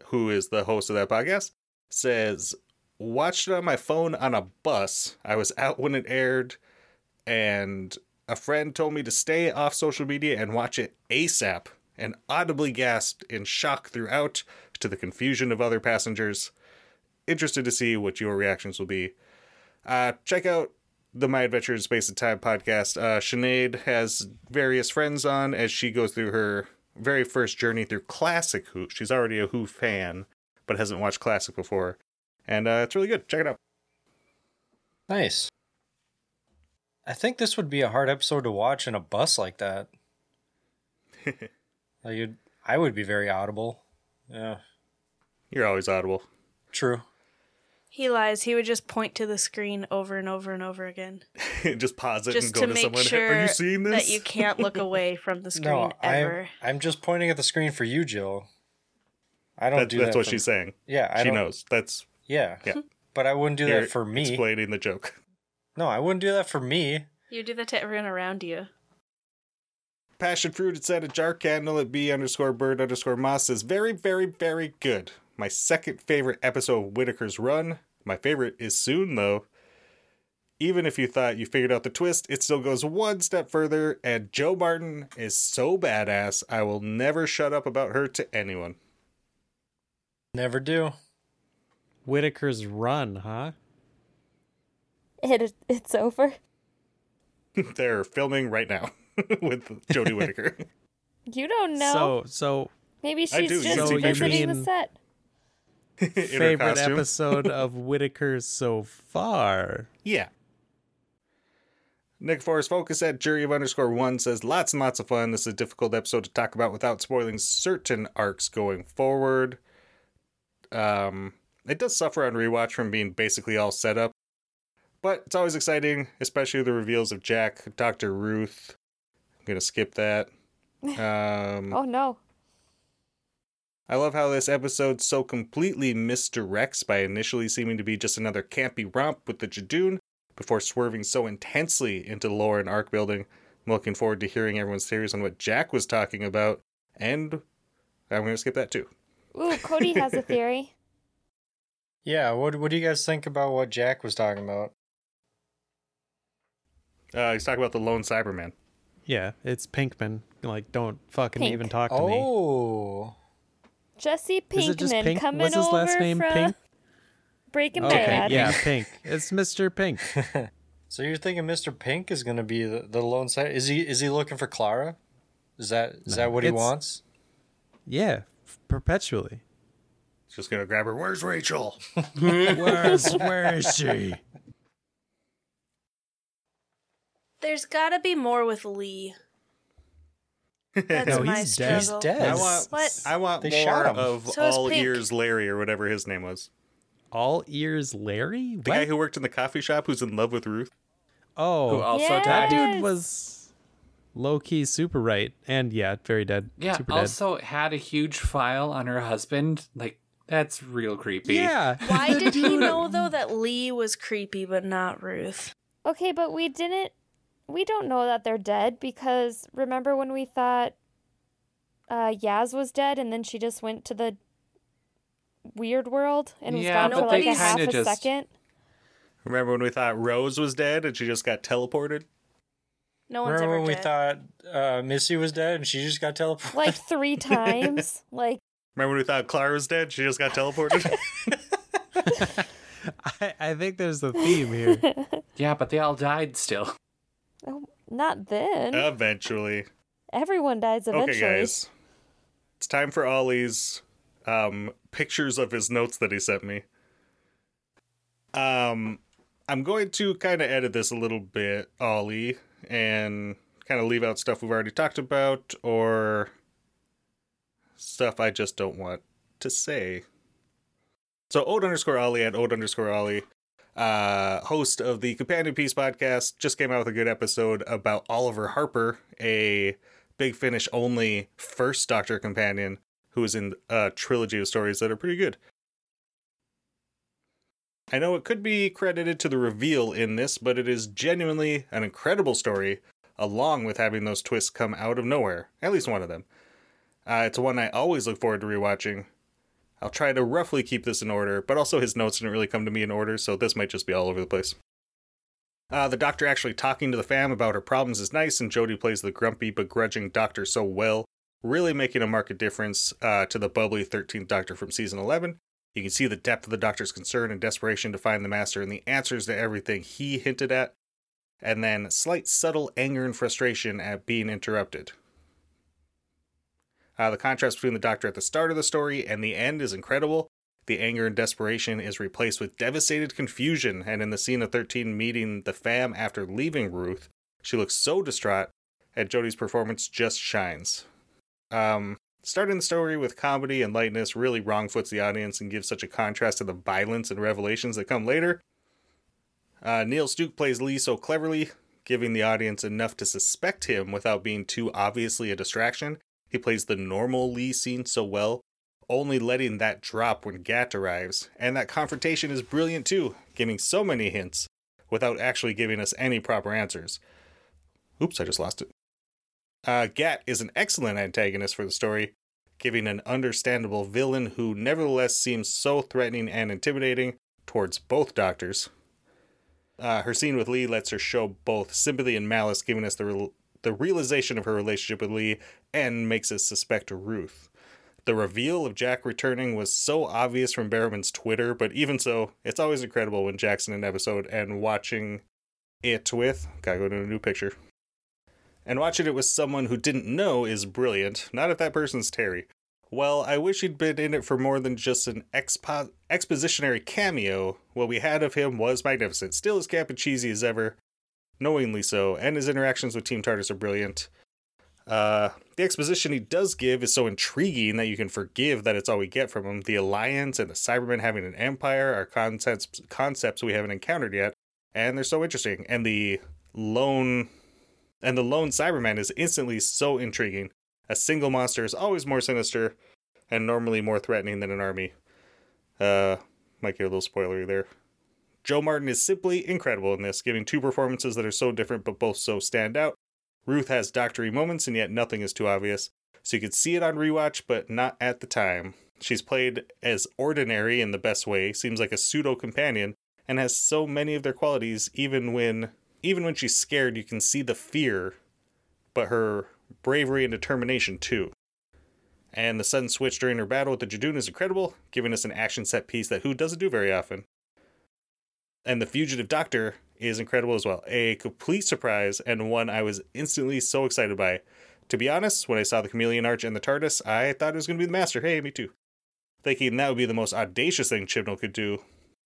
who is the host of that podcast, says watched it on my phone on a bus. I was out when it aired and a friend told me to stay off social media and watch it ASAP and audibly gasped in shock throughout to the confusion of other passengers. Interested to see what your reactions will be. Uh, check out the My Adventure in Space and Time podcast. Uh, Sinead has various friends on as she goes through her very first journey through classic Who. She's already a Who fan, but hasn't watched classic before. And uh, it's really good. Check it out. Nice. I think this would be a hard episode to watch in a bus like that. [LAUGHS] like you'd, I would be very audible. Yeah, You're always audible. true. He lies. He would just point to the screen over and over and over again, [LAUGHS] just pause it just and go to to, make someone. sure Are you seeing this? that you can't look [LAUGHS] away from the screen No, ever. I'm, I'm just pointing at the screen for you, Jill. I don't That- do that's that what for- she's saying. Yeah, I she don't, knows. That's Yeah, Yeah. Mm-hmm. but I wouldn't do you're that for me. Explaining the joke. No, I wouldn't do that for me. You do that to everyone around you. Passion fruit inside a jar candle at b underscore bird underscore moss says very, very, very good. My second favorite episode of Whittaker's run. My favorite is soon though. Even if you thought you figured out the twist, it still goes one step further, and Jo Martin is so badass, I will never shut up about her to anyone. Never do. Whittaker's run, huh? It, it's over. [LAUGHS] They're filming right now [LAUGHS] with Jodie Whittaker. You don't know. So so Maybe I she's do. Just can see visiting pictures. the set. [LAUGHS] in her favorite episode [LAUGHS] of Whittaker so far. Yeah. Nick Forrest Focus at Jury of underscore one says lots and lots of fun. This is a difficult episode to talk about without spoiling certain arcs going forward. Um, it does suffer on rewatch from being basically all set up, but it's always exciting, especially the reveals of Jack, Doctor Ruth. I'm gonna skip that. [LAUGHS] Um, Oh no. I love how this episode so completely misdirects by initially seeming to be just another campy romp with the Judoon before swerving so intensely into lore and arc building. I'm looking forward to hearing everyone's theories on what Jack was talking about, and I'm going to skip that too. Ooh, Cody has a theory. [LAUGHS] Yeah, what what do you guys think about what Jack was talking about? Uh, he's talking about the lone Cyberman. Yeah, it's Pinkman. Like, don't fucking Pink. even talk to me. Oh, Jesse Is it just Pinkman Pink? coming What's his over last name? from Pink? Breaking Okay, Bad. yeah, Pink. It's Mr. Pink. [LAUGHS] so you're thinking Mr. Pink is going to be the, the lone side? Is he is he looking for Clara? Is that is No, that what he wants? Yeah, perpetually. He's just going to grab her. Where's Rachel? [LAUGHS] [LAUGHS] Where's where is she? There's gotta be more with Lee. That's No, my he's dead. He's dead. I want, What? I want They more shot him. of So All Ears Larry or whatever his name was. All ears Larry? The What? guy who worked in the coffee shop who's in love with Ruth. oh, Who also Yeah. that dude was low key super right, and yeah, very dead. Yeah, super dead. also had a huge file on her husband. Like, that's real creepy. Yeah. [LAUGHS] Why [LAUGHS] did he know though that Lee was creepy but not Ruth? Okay, but we didn't. We don't know that they're dead because remember when we thought uh, Yaz was dead and then she just went to the weird world and was Yeah, gone for like a half a just- second? Remember when we thought Rose was dead and she just got teleported? No one's Remember ever when we thought uh, Missy was dead and she just got teleported? Like three [LAUGHS] times. Like Remember when we thought Clara was dead? She just got teleported? [LAUGHS] [LAUGHS] I, I think there's a theme here. Yeah, but they all died still. Oh, not then. Eventually. Everyone dies eventually. Okay, guys. It's time for Ollie's um, pictures of his notes that he sent me. Um, I'm going to kind of edit this a little bit, Ollie, and kind of leave out stuff we've already talked about or stuff I just don't want to say. So, Ode underscore Ollie at Ode underscore Ollie, uh, host of the Companion Piece podcast, just came out with a good episode about Oliver Harper, a Big Finish only first Doctor companion who is in a trilogy of stories that are pretty good. I know it could be credited to the reveal in this, but it is genuinely an incredible story, along with having those twists come out of nowhere. At least one of them. Uh, it's one I always look forward to rewatching. I'll try to roughly keep this in order, but also his notes didn't really come to me in order, so this might just be all over the place. Uh, the doctor actually talking to the fam about her problems is nice, and Jodie plays the grumpy, begrudging doctor so well, really making a marked difference uh, to the bubbly 13th Doctor from season 11. You can see the depth of the Doctor's concern and desperation to find the Master and the answers to everything he hinted at, and then slight subtle anger and frustration at being interrupted. Uh, the contrast between the Doctor at the start of the story and the end is incredible. The anger and desperation is replaced with devastated confusion, and in the scene of 13 meeting the fam after leaving Ruth, she looks so distraught, and Jodie's performance just shines. Um, starting the story with comedy and lightness really wrongfoots the audience and gives such a contrast to the violence and revelations that come later. Uh, Neil Stuke plays Lee so cleverly, giving the audience enough to suspect him without being too obviously a distraction. He plays the normal Lee scene so well, only letting that drop when Gat arrives. And that confrontation is brilliant too, giving so many hints without actually giving us any proper answers. Oops, I just lost it. Uh, Gat is an excellent antagonist for the story, giving an understandable villain who nevertheless seems so threatening and intimidating towards both doctors. Uh, her scene with Lee lets her show both sympathy and malice, giving us the real the realization of her relationship with Lee and makes us suspect Ruth. The reveal of Jack returning was so obvious from Barrowman's Twitter, but even so, it's always incredible when Jack's in an episode and watching it with, gotta go to a new picture. And watching it with someone who didn't know is brilliant, not if that person's Terry. Well, I wish he'd been in it for more than just an expo- expositionary cameo. What we had of him was magnificent, still as camp and cheesy as ever, knowingly so, and his interactions with Team TARDIS are brilliant. Uh, the exposition he does give is so intriguing that you can forgive that it's all we get from him. The Alliance and the Cybermen having an empire are concepts concepts we haven't encountered yet, and they're so interesting. And the lone and the lone Cyberman is instantly so intriguing. A single monster is always more sinister and normally more threatening than an army. Uh, might get a little spoilery there. Jo Martin is simply incredible in this, giving two performances that are so different but both so stand out. Ruth has doctory moments, and yet nothing is too obvious, so you could see it on rewatch, but not at the time. She's played as ordinary in the best way, seems like a pseudo companion, and has so many of their qualities. Even when, even when she's scared, you can see the fear, but her bravery and determination too. And the sudden switch during her battle with the Judoon is incredible, giving us an action set piece that Who doesn't do very often. And the fugitive doctor is incredible as well. A complete surprise and one I was instantly so excited by. To be honest, when I saw the Chameleon Arch and the TARDIS, I thought it was going to be the Master. Hey, me too. Thinking that would be the most audacious thing Chibnall could do.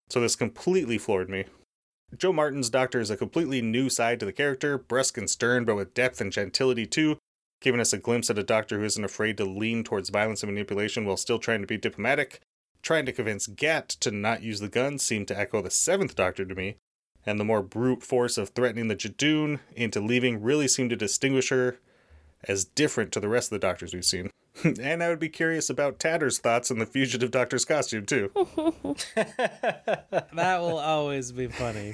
So this completely floored me. Jo Martin's Doctor is a completely new side to the character, brusque and stern, but with depth and gentility too, giving us a glimpse at a Doctor who isn't afraid to lean towards violence and manipulation while still trying to be diplomatic. Trying to convince Gat to not use the gun seemed to echo the Seventh Doctor to me, and the more brute force of threatening the Judoon into leaving really seemed to distinguish her as different to the rest of the Doctors we've seen. [LAUGHS] and I would be curious about Tatter's thoughts on the fugitive Doctor's costume too. [LAUGHS] [LAUGHS] That will always be funny.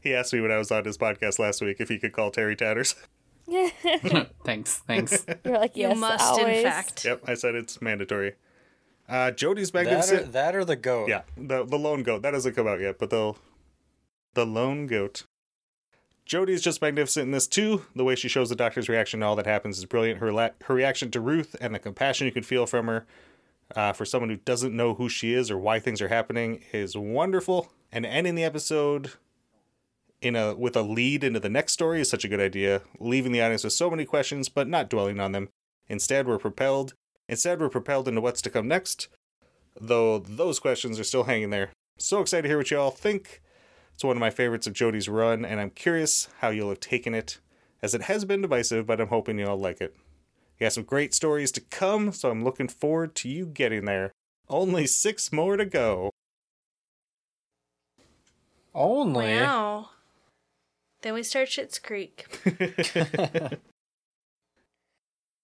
he asked me when I was on his podcast last week if he could call Terry Tatters. thanks, thanks. You're like, You must, always. in fact. Yep, I said it's mandatory. Uh, Jodie's That or, magnificent. that or the goat. Yeah, the the lone goat that hasn't come out yet, but the the lone goat. Jodie's just magnificent in this too. The way she shows the doctor's reaction to all that happens is brilliant. Her la- her reaction to Ruth and the compassion you can feel from her uh, for someone who doesn't know who she is or why things are happening is wonderful. And ending the episode in a with a lead into the next story is such a good idea, leaving the audience with so many questions but not dwelling on them. Instead, we're propelled. Instead, we're propelled into what's to come next. Though those questions are still hanging there. So excited to hear what you all think. It's one of my favorites of Jodie's run, and I'm curious how you'll have taken it, as it has been divisive, but I'm hoping you all like it. You have some great stories to come, so I'm looking forward to you getting there. Only six more to go. Only. Wow. Then we start Schitt's Creek. [LAUGHS] [LAUGHS] [LAUGHS]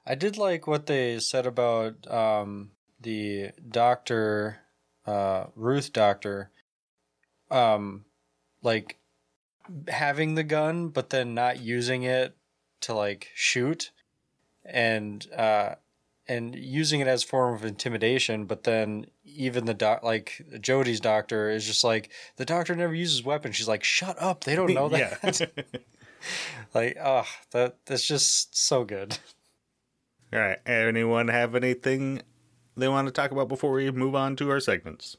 I did like what they said about um, the doctor, uh, Ruth doctor, um, like having the gun, but then not using it to like shoot, and uh, and using it as a form of intimidation. But then even the doc, like Jodie's doctor, is just like the doctor never uses weapons. She's like, shut up, they don't know [LAUGHS] that. [LAUGHS] like, oh, that that's just so good. All right. Anyone have anything they want to talk about before we move on to our segments?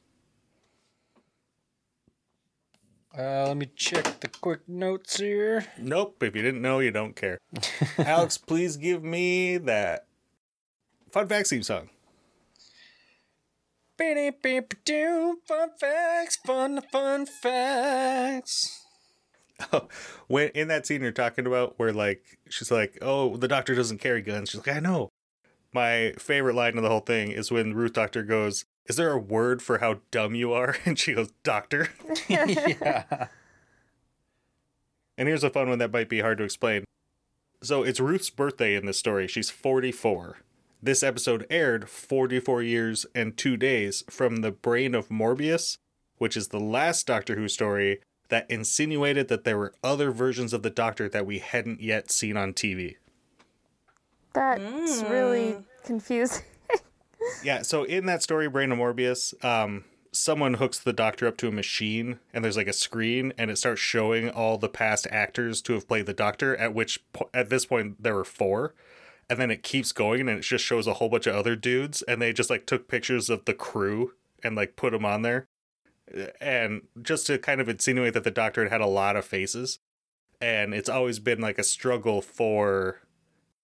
Uh, let me check the quick notes here. Nope. If you didn't know, you don't care. [LAUGHS] Alex, please give me that fun facts theme song. Beepy beep doo, fun facts, fun fun facts. [LAUGHS] when in that scene you're talking about where like she's like oh the doctor doesn't carry guns. She's like i know. My favorite line of the whole thing is when ruth doctor goes is there a word for how dumb you are? [LAUGHS] And she goes doctor. [LAUGHS] Yeah. and here's a fun one that might be hard to explain. So it's ruth's birthday in this story. She's 44 this episode aired 44 years and two days from the brain of morbius which is the last doctor who story that insinuated that there were other versions of the Doctor that we hadn't yet seen on TV. That's really confusing. [LAUGHS] Yeah, so in that story, Brain of Morbius, um, someone hooks the Doctor up to a machine, and there's like a screen, and it starts showing all the past actors to have played the Doctor. At which, po- at this point, there were four, and then it keeps going, and it just shows a whole bunch of other dudes, and they just like took pictures of the crew and like put them on there, and just to kind of insinuate that the Doctor had had a lot of faces. and it's always been like a struggle for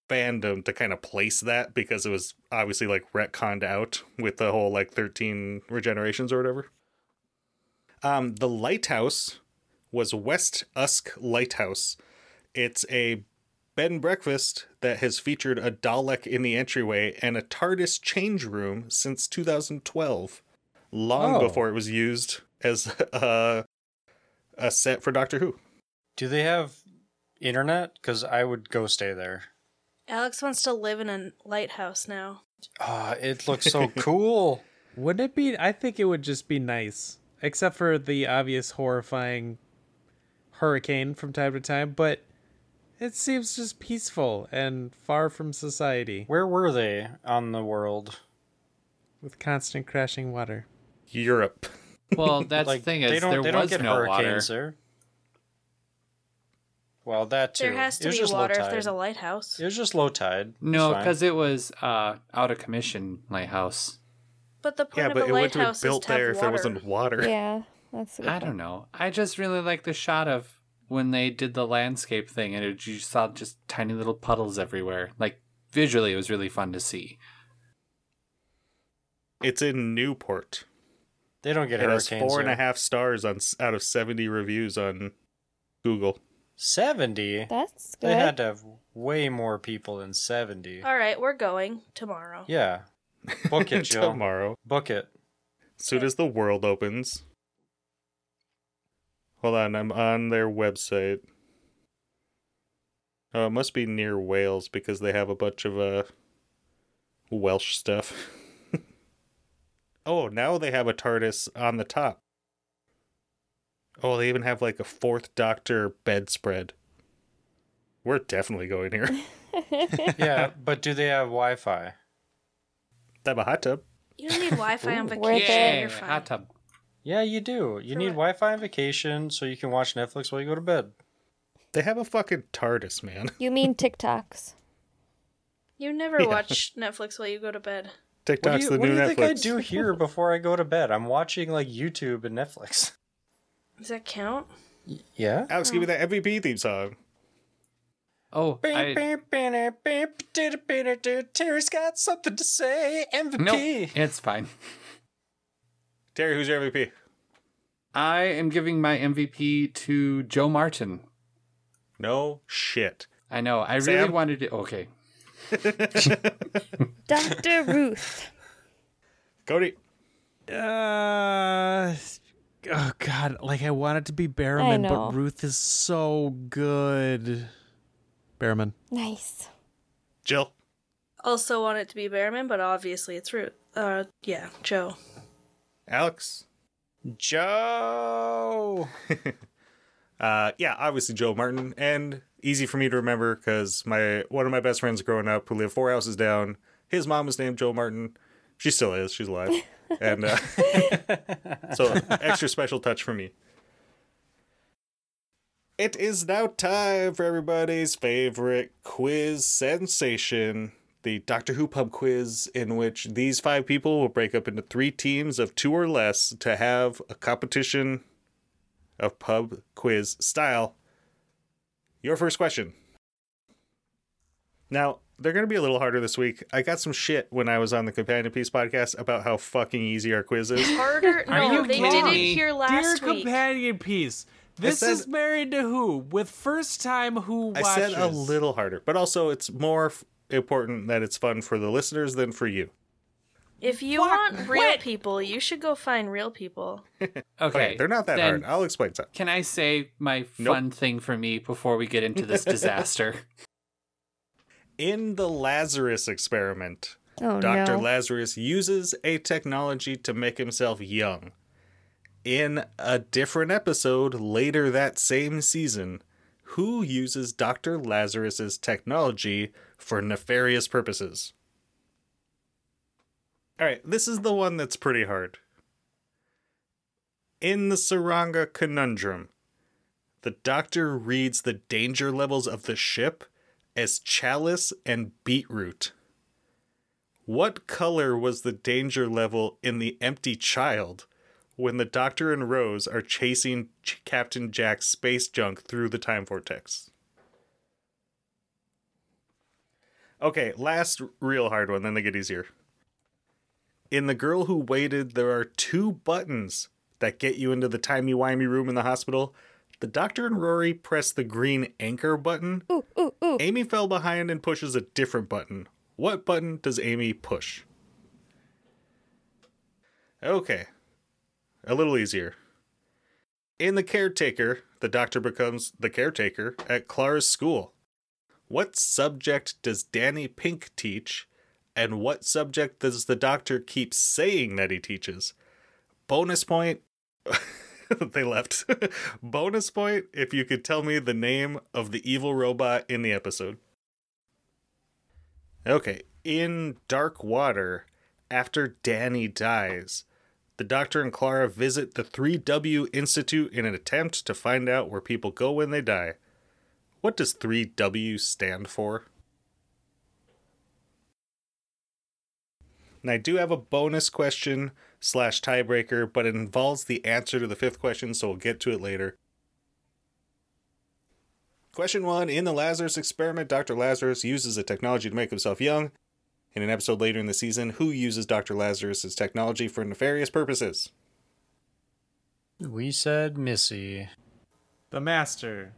fandom to kind of place that because it was obviously like retconned out with the whole like 13 regenerations or whatever. Um, the lighthouse was West Usk Lighthouse. It's a bed and breakfast that has featured a Dalek in the entryway and a TARDIS change room since 2012, long Oh. before it was used as [LAUGHS] a, a set for Doctor Who. Do they have internet? Because I would go stay there. Alex wants to live in a lighthouse now. Ah, it looks so [LAUGHS] cool. Wouldn't it be? I think it would just be nice, except for the obvious horrifying hurricane from time to time. But it seems just peaceful and far from society, Where were they on the world? with constant crashing water. Europe. Well, [LAUGHS] that's the thing they is don't there they don't was get no water. there. Well, that too. There has to was be just water if there's a lighthouse. It was just low tide. No, because it was uh, out of commission lighthouse. But the point Yeah, of but a it wouldn't have lighthouse been built to have there if there wasn't water. Yeah, that's. A good I don't know. I just really like the shot of when they did the landscape thing, and it, you saw just tiny little puddles everywhere. Like visually, it was really fun to see. It's in Newport. They don't get It has hurricanes. four and a half stars on out of 70 reviews on Google. Seventy. That's good. They had to have way more people than seventy. All right, we're going tomorrow. Yeah. [LAUGHS] Book it, Jill. Tomorrow. Book it. soon as the world opens. Hold on, I'm on their website. Oh, it must be near Wales because they have a bunch of uh Welsh stuff. [LAUGHS] oh, now they have a TARDIS on the top. Oh, they even have like a fourth Doctor bedspread. We're definitely going here. [LAUGHS] Yeah, [LAUGHS] but do they have Wi-Fi? they have a hot tub. You don't need Wi-Fi on vacation. worth it. You're fine. hot tub. Yeah, you do. You For need? Wi-Fi on vacation so you can watch Netflix while you go to bed. They have a fucking TARDIS, man. You mean TikToks? You never [LAUGHS] Yeah. watch Netflix while you go to bed. What do TikTok's you, the what do you Netflix. think I do here [LAUGHS] before I go to bed? I'm watching like YouTube and Netflix. Does that count? Yeah. Alex, give me that MVP theme song. Oh, I, Terry's got something to say. MVP. no, it's fine. Terry, who's your MVP? I am giving my MVP to Jo Martin. No shit. I know. I really wanted to. Okay. [LAUGHS] Dr. Ruth. Cody. Uh, oh god, like I want it to be Barrowman, but Ruth is so good. Barrowman. Nice. Jill. Also want it to be Barrowman, but obviously it's Ruth. Uh, yeah, Jo. Alex. Jo. [LAUGHS] Uh, yeah, obviously Jo Martin, and easy for me to remember because my one of my best friends growing up, who lived four houses down, his mom was named Joe Martin. She still is. She's alive, [LAUGHS] and uh, [LAUGHS] so extra special touch for me. It is now time for everybody's favorite quiz sensation. The Doctor Who pub quiz, in which these five people will break up into three teams of two or less to have a competition of pub quiz style. Your first question. Now, they're going to be a little harder this week. I got some shit when I was on the Companion Piece podcast about how fucking easy our quiz is. [LAUGHS] Harder? Are No, you they kidding did it me? here last week. Dear week. companion piece. This said- is married to who? With first time who I said a little harder, but also it's more f- important that it's fun for the listeners than for you. If you Fuck, want real what? people, you should go find real people. Okay. [LAUGHS] Okay, they're not that then hard. I'll explain some. Can I say my Nope. fun thing for me before we get into this [LAUGHS] disaster? In the Lazarus experiment, Oh Dr. no. Lazarus uses a technology to make himself young. In a different episode later that same season, who uses Dr. Lazarus's technology for nefarious purposes? All right, this is the one that's pretty hard. In the Saranga conundrum, the doctor reads the danger levels of the ship as chalice and beetroot. What color was the danger level in The Empty Child when the Doctor and Rose are chasing Ch- Captain Jack's space junk through the time vortex? Okay, last real hard one, then they get easier. In The Girl Who Waited, there are two buttons that get you into the timey-wimey room in the hospital. The Doctor and Rory press the green anchor button. Ooh, ooh, ooh. Amy fell behind and pushes a different button. What button does Amy push? Okay. A little easier. In The Caretaker, the doctor becomes the caretaker at Clara's school. What subject does Danny Pink teach? And what subject does the doctor keep saying that he teaches? Bonus point. [LAUGHS] they left. [LAUGHS] Bonus point if you could tell me the name of the evil robot in the episode. Okay, in Dark Water, after Danny dies, the Doctor and Clara visit the 3W Institute in an attempt to find out where people go when they die. What does 3W stand for? And I do have a bonus question slash tiebreaker, but it involves the answer to the fifth question, so we'll get to it later. Question one In the Lazarus experiment, Dr. Lazarus uses a technology to make himself young. In an episode later in the season, who uses Dr. Lazarus's technology for nefarious purposes? We said Missy. The master.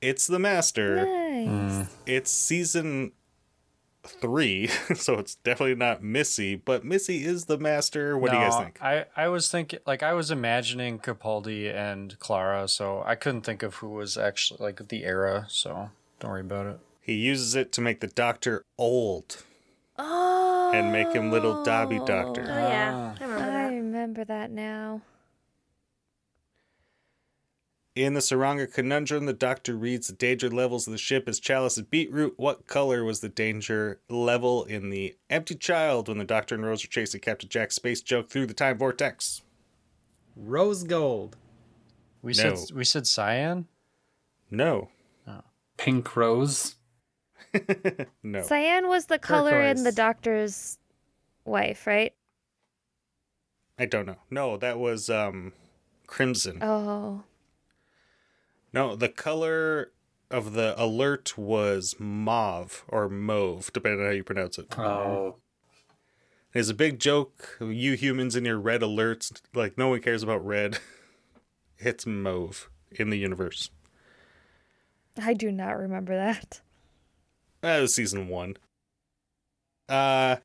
It's the Master. Nice. Hmm. It's season three, [LAUGHS] so it's definitely not Missy, but Missy is the Master. What do you guys think? I, I was thinking, like, I was imagining Capaldi and Clara, so I couldn't think of who was actually, like, the era, so don't worry about it. He uses it to make the Doctor old. Oh. And make him little Dobby Doctor. Oh yeah, ah. I remember I remember that now. In the Saranga conundrum, the Doctor reads the danger levels of the ship as Chalice's beetroot. What color was the danger level in the Empty Child when the Doctor and Rose are chasing Captain Jack's space joke through the time vortex? Rose gold. We No. said we said cyan. No. Pink Rose. [LAUGHS] No. Cyan was the color in the doctor's wife, right? I don't know. No, that was um crimson. Oh. No, the color of the alert was mauve or mauve, depending on how you pronounce it. Oh. There's a big joke. You humans and your red alerts, like no one cares about red. [LAUGHS] It's mauve in the universe. I do not remember that. That was season one. Uh,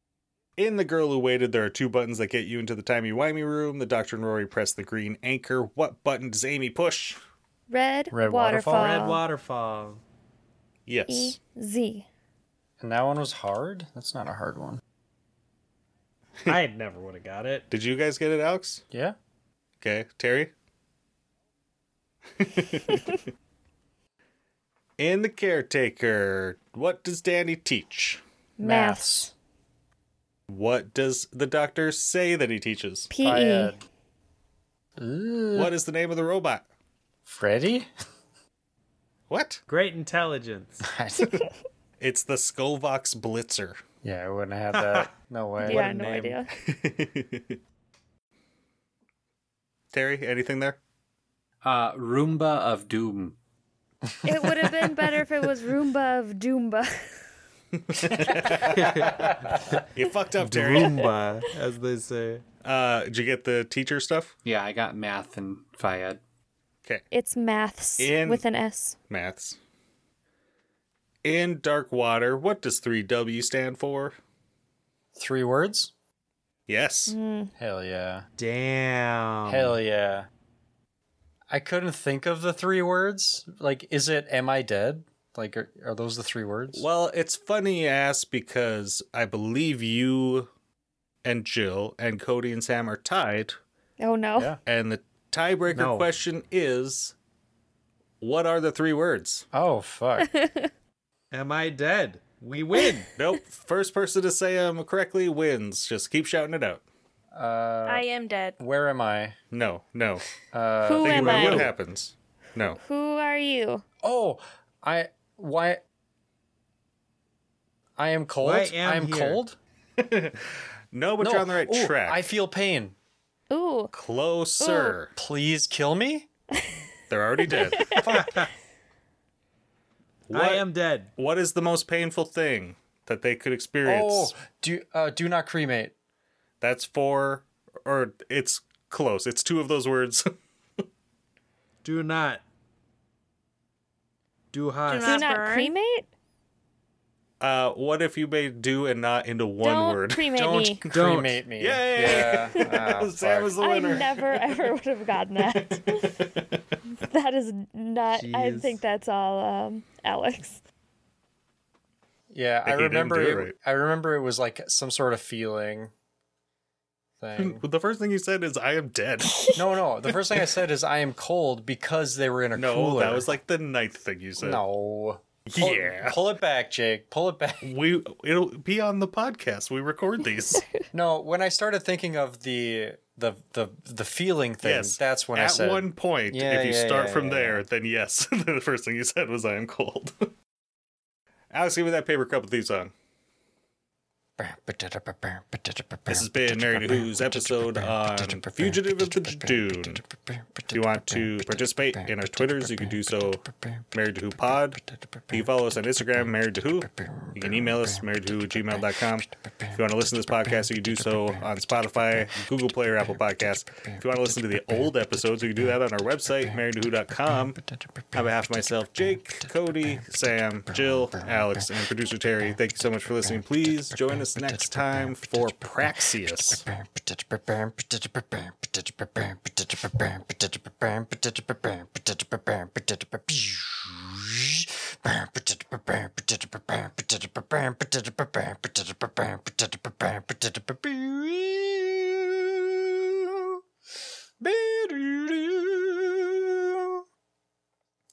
in The Girl Who Waited, there are two buttons that get you into the timey-wimey room. The Doctor and Rory press the green anchor. What button does Amy push? Red, Red waterfall. waterfall? Red waterfall. Yes. E Z. And that one was hard? That's not a hard one. [LAUGHS] I never would have got it. Did you guys get it, Alex? Yeah? Okay, Terry? [LAUGHS] in The Caretaker, what does Danny teach? Maths. What does the doctor say that he teaches? P I, E. uh, What is the name of the robot? Freddy? What? Great intelligence. [LAUGHS] It's the Skovox Blitzer. yeah, I wouldn't have had that. [LAUGHS] No way. yeah, a no name. idea. [LAUGHS] Terry, anything there? Uh, Roomba of Doom. It would have been better if it was Roomba of Doomba. You fucked up, Terry. Roomba, as they say. Uh, did you get the teacher stuff? Yeah, I got math and Fayed. Okay, It's maths In- with an S. maths. In Dark Water, what does 3W stand for? Three words? Yes. Hmm. Hell yeah. Damn. Hell yeah. I couldn't think of the three words. Like, is it "Am I dead"? Like, are, are those the three words? Well, it's funny you ask because I believe you and Jill and Cody and Sam are tied. Oh no. Yeah. And the tiebreaker no. question is what are the three words? Oh, fuck. [LAUGHS] Am I dead? We win. [LAUGHS] nope. First person to say them correctly wins. Just keep shouting it out. Uh, I am dead. Where am I? No, no. Uh, Who am I? What happens? No. Who are you? Oh, I. Why? I am cold. Am I am here. cold. [LAUGHS] no, but you're on the right Ooh, track. I feel pain. Ooh. Closer. Ooh. Please kill me. They're already dead. [LAUGHS] what, I am dead. What is the most painful thing that they could experience? Oh, do uh, do not cremate. That's four, or it's close. It's two of those words. [LAUGHS] do not. Do. Do not, do not cremate uh, what if you made do and not into one Don't word? Cremate Don't me. cremate me. Yay! Yeah. [LAUGHS] Oh, Sam was the winner. I never ever would have gotten that. [LAUGHS] that is not. Jeez. I think that's all, um, Alex. Yeah, I, remember. It, right. I remember it was like some sort of feeling thing. [LAUGHS] the first thing you said is "I am dead." no, no. The first thing I said is "I am cold" because they were in a no, cooler. No, that was like the ninth thing you said. No. Pull, yeah. Pull it back, Jake. Pull it back. We it'll be on the podcast. We record these. [LAUGHS] no, when I started thinking of the the the the feeling thing, yes. that's when At I said At one point, yeah, if you start yeah, from there, then yes. [LAUGHS] the first thing you said was I am cold. [LAUGHS] Alex, give me that paper cup with these on. This has been Mary Who's episode on Fugitive of the Judoon. If you want to participate in our Twitters, you can do so Married to Who Pod. You can follow us on Instagram, Married to Who. You can email us, marriedtowho at gmail.com. If you want to listen to this podcast, you can do so on Spotify, Google Play, or Apple Podcasts. If you want to listen to the old episodes, you can do that on our website, Married to Who.com. On behalf of myself, Jake, Cody, Sam, Jill, Alex, and producer Terry, thank you so much for listening. Please join us us next time for Praxeus. [LAUGHS]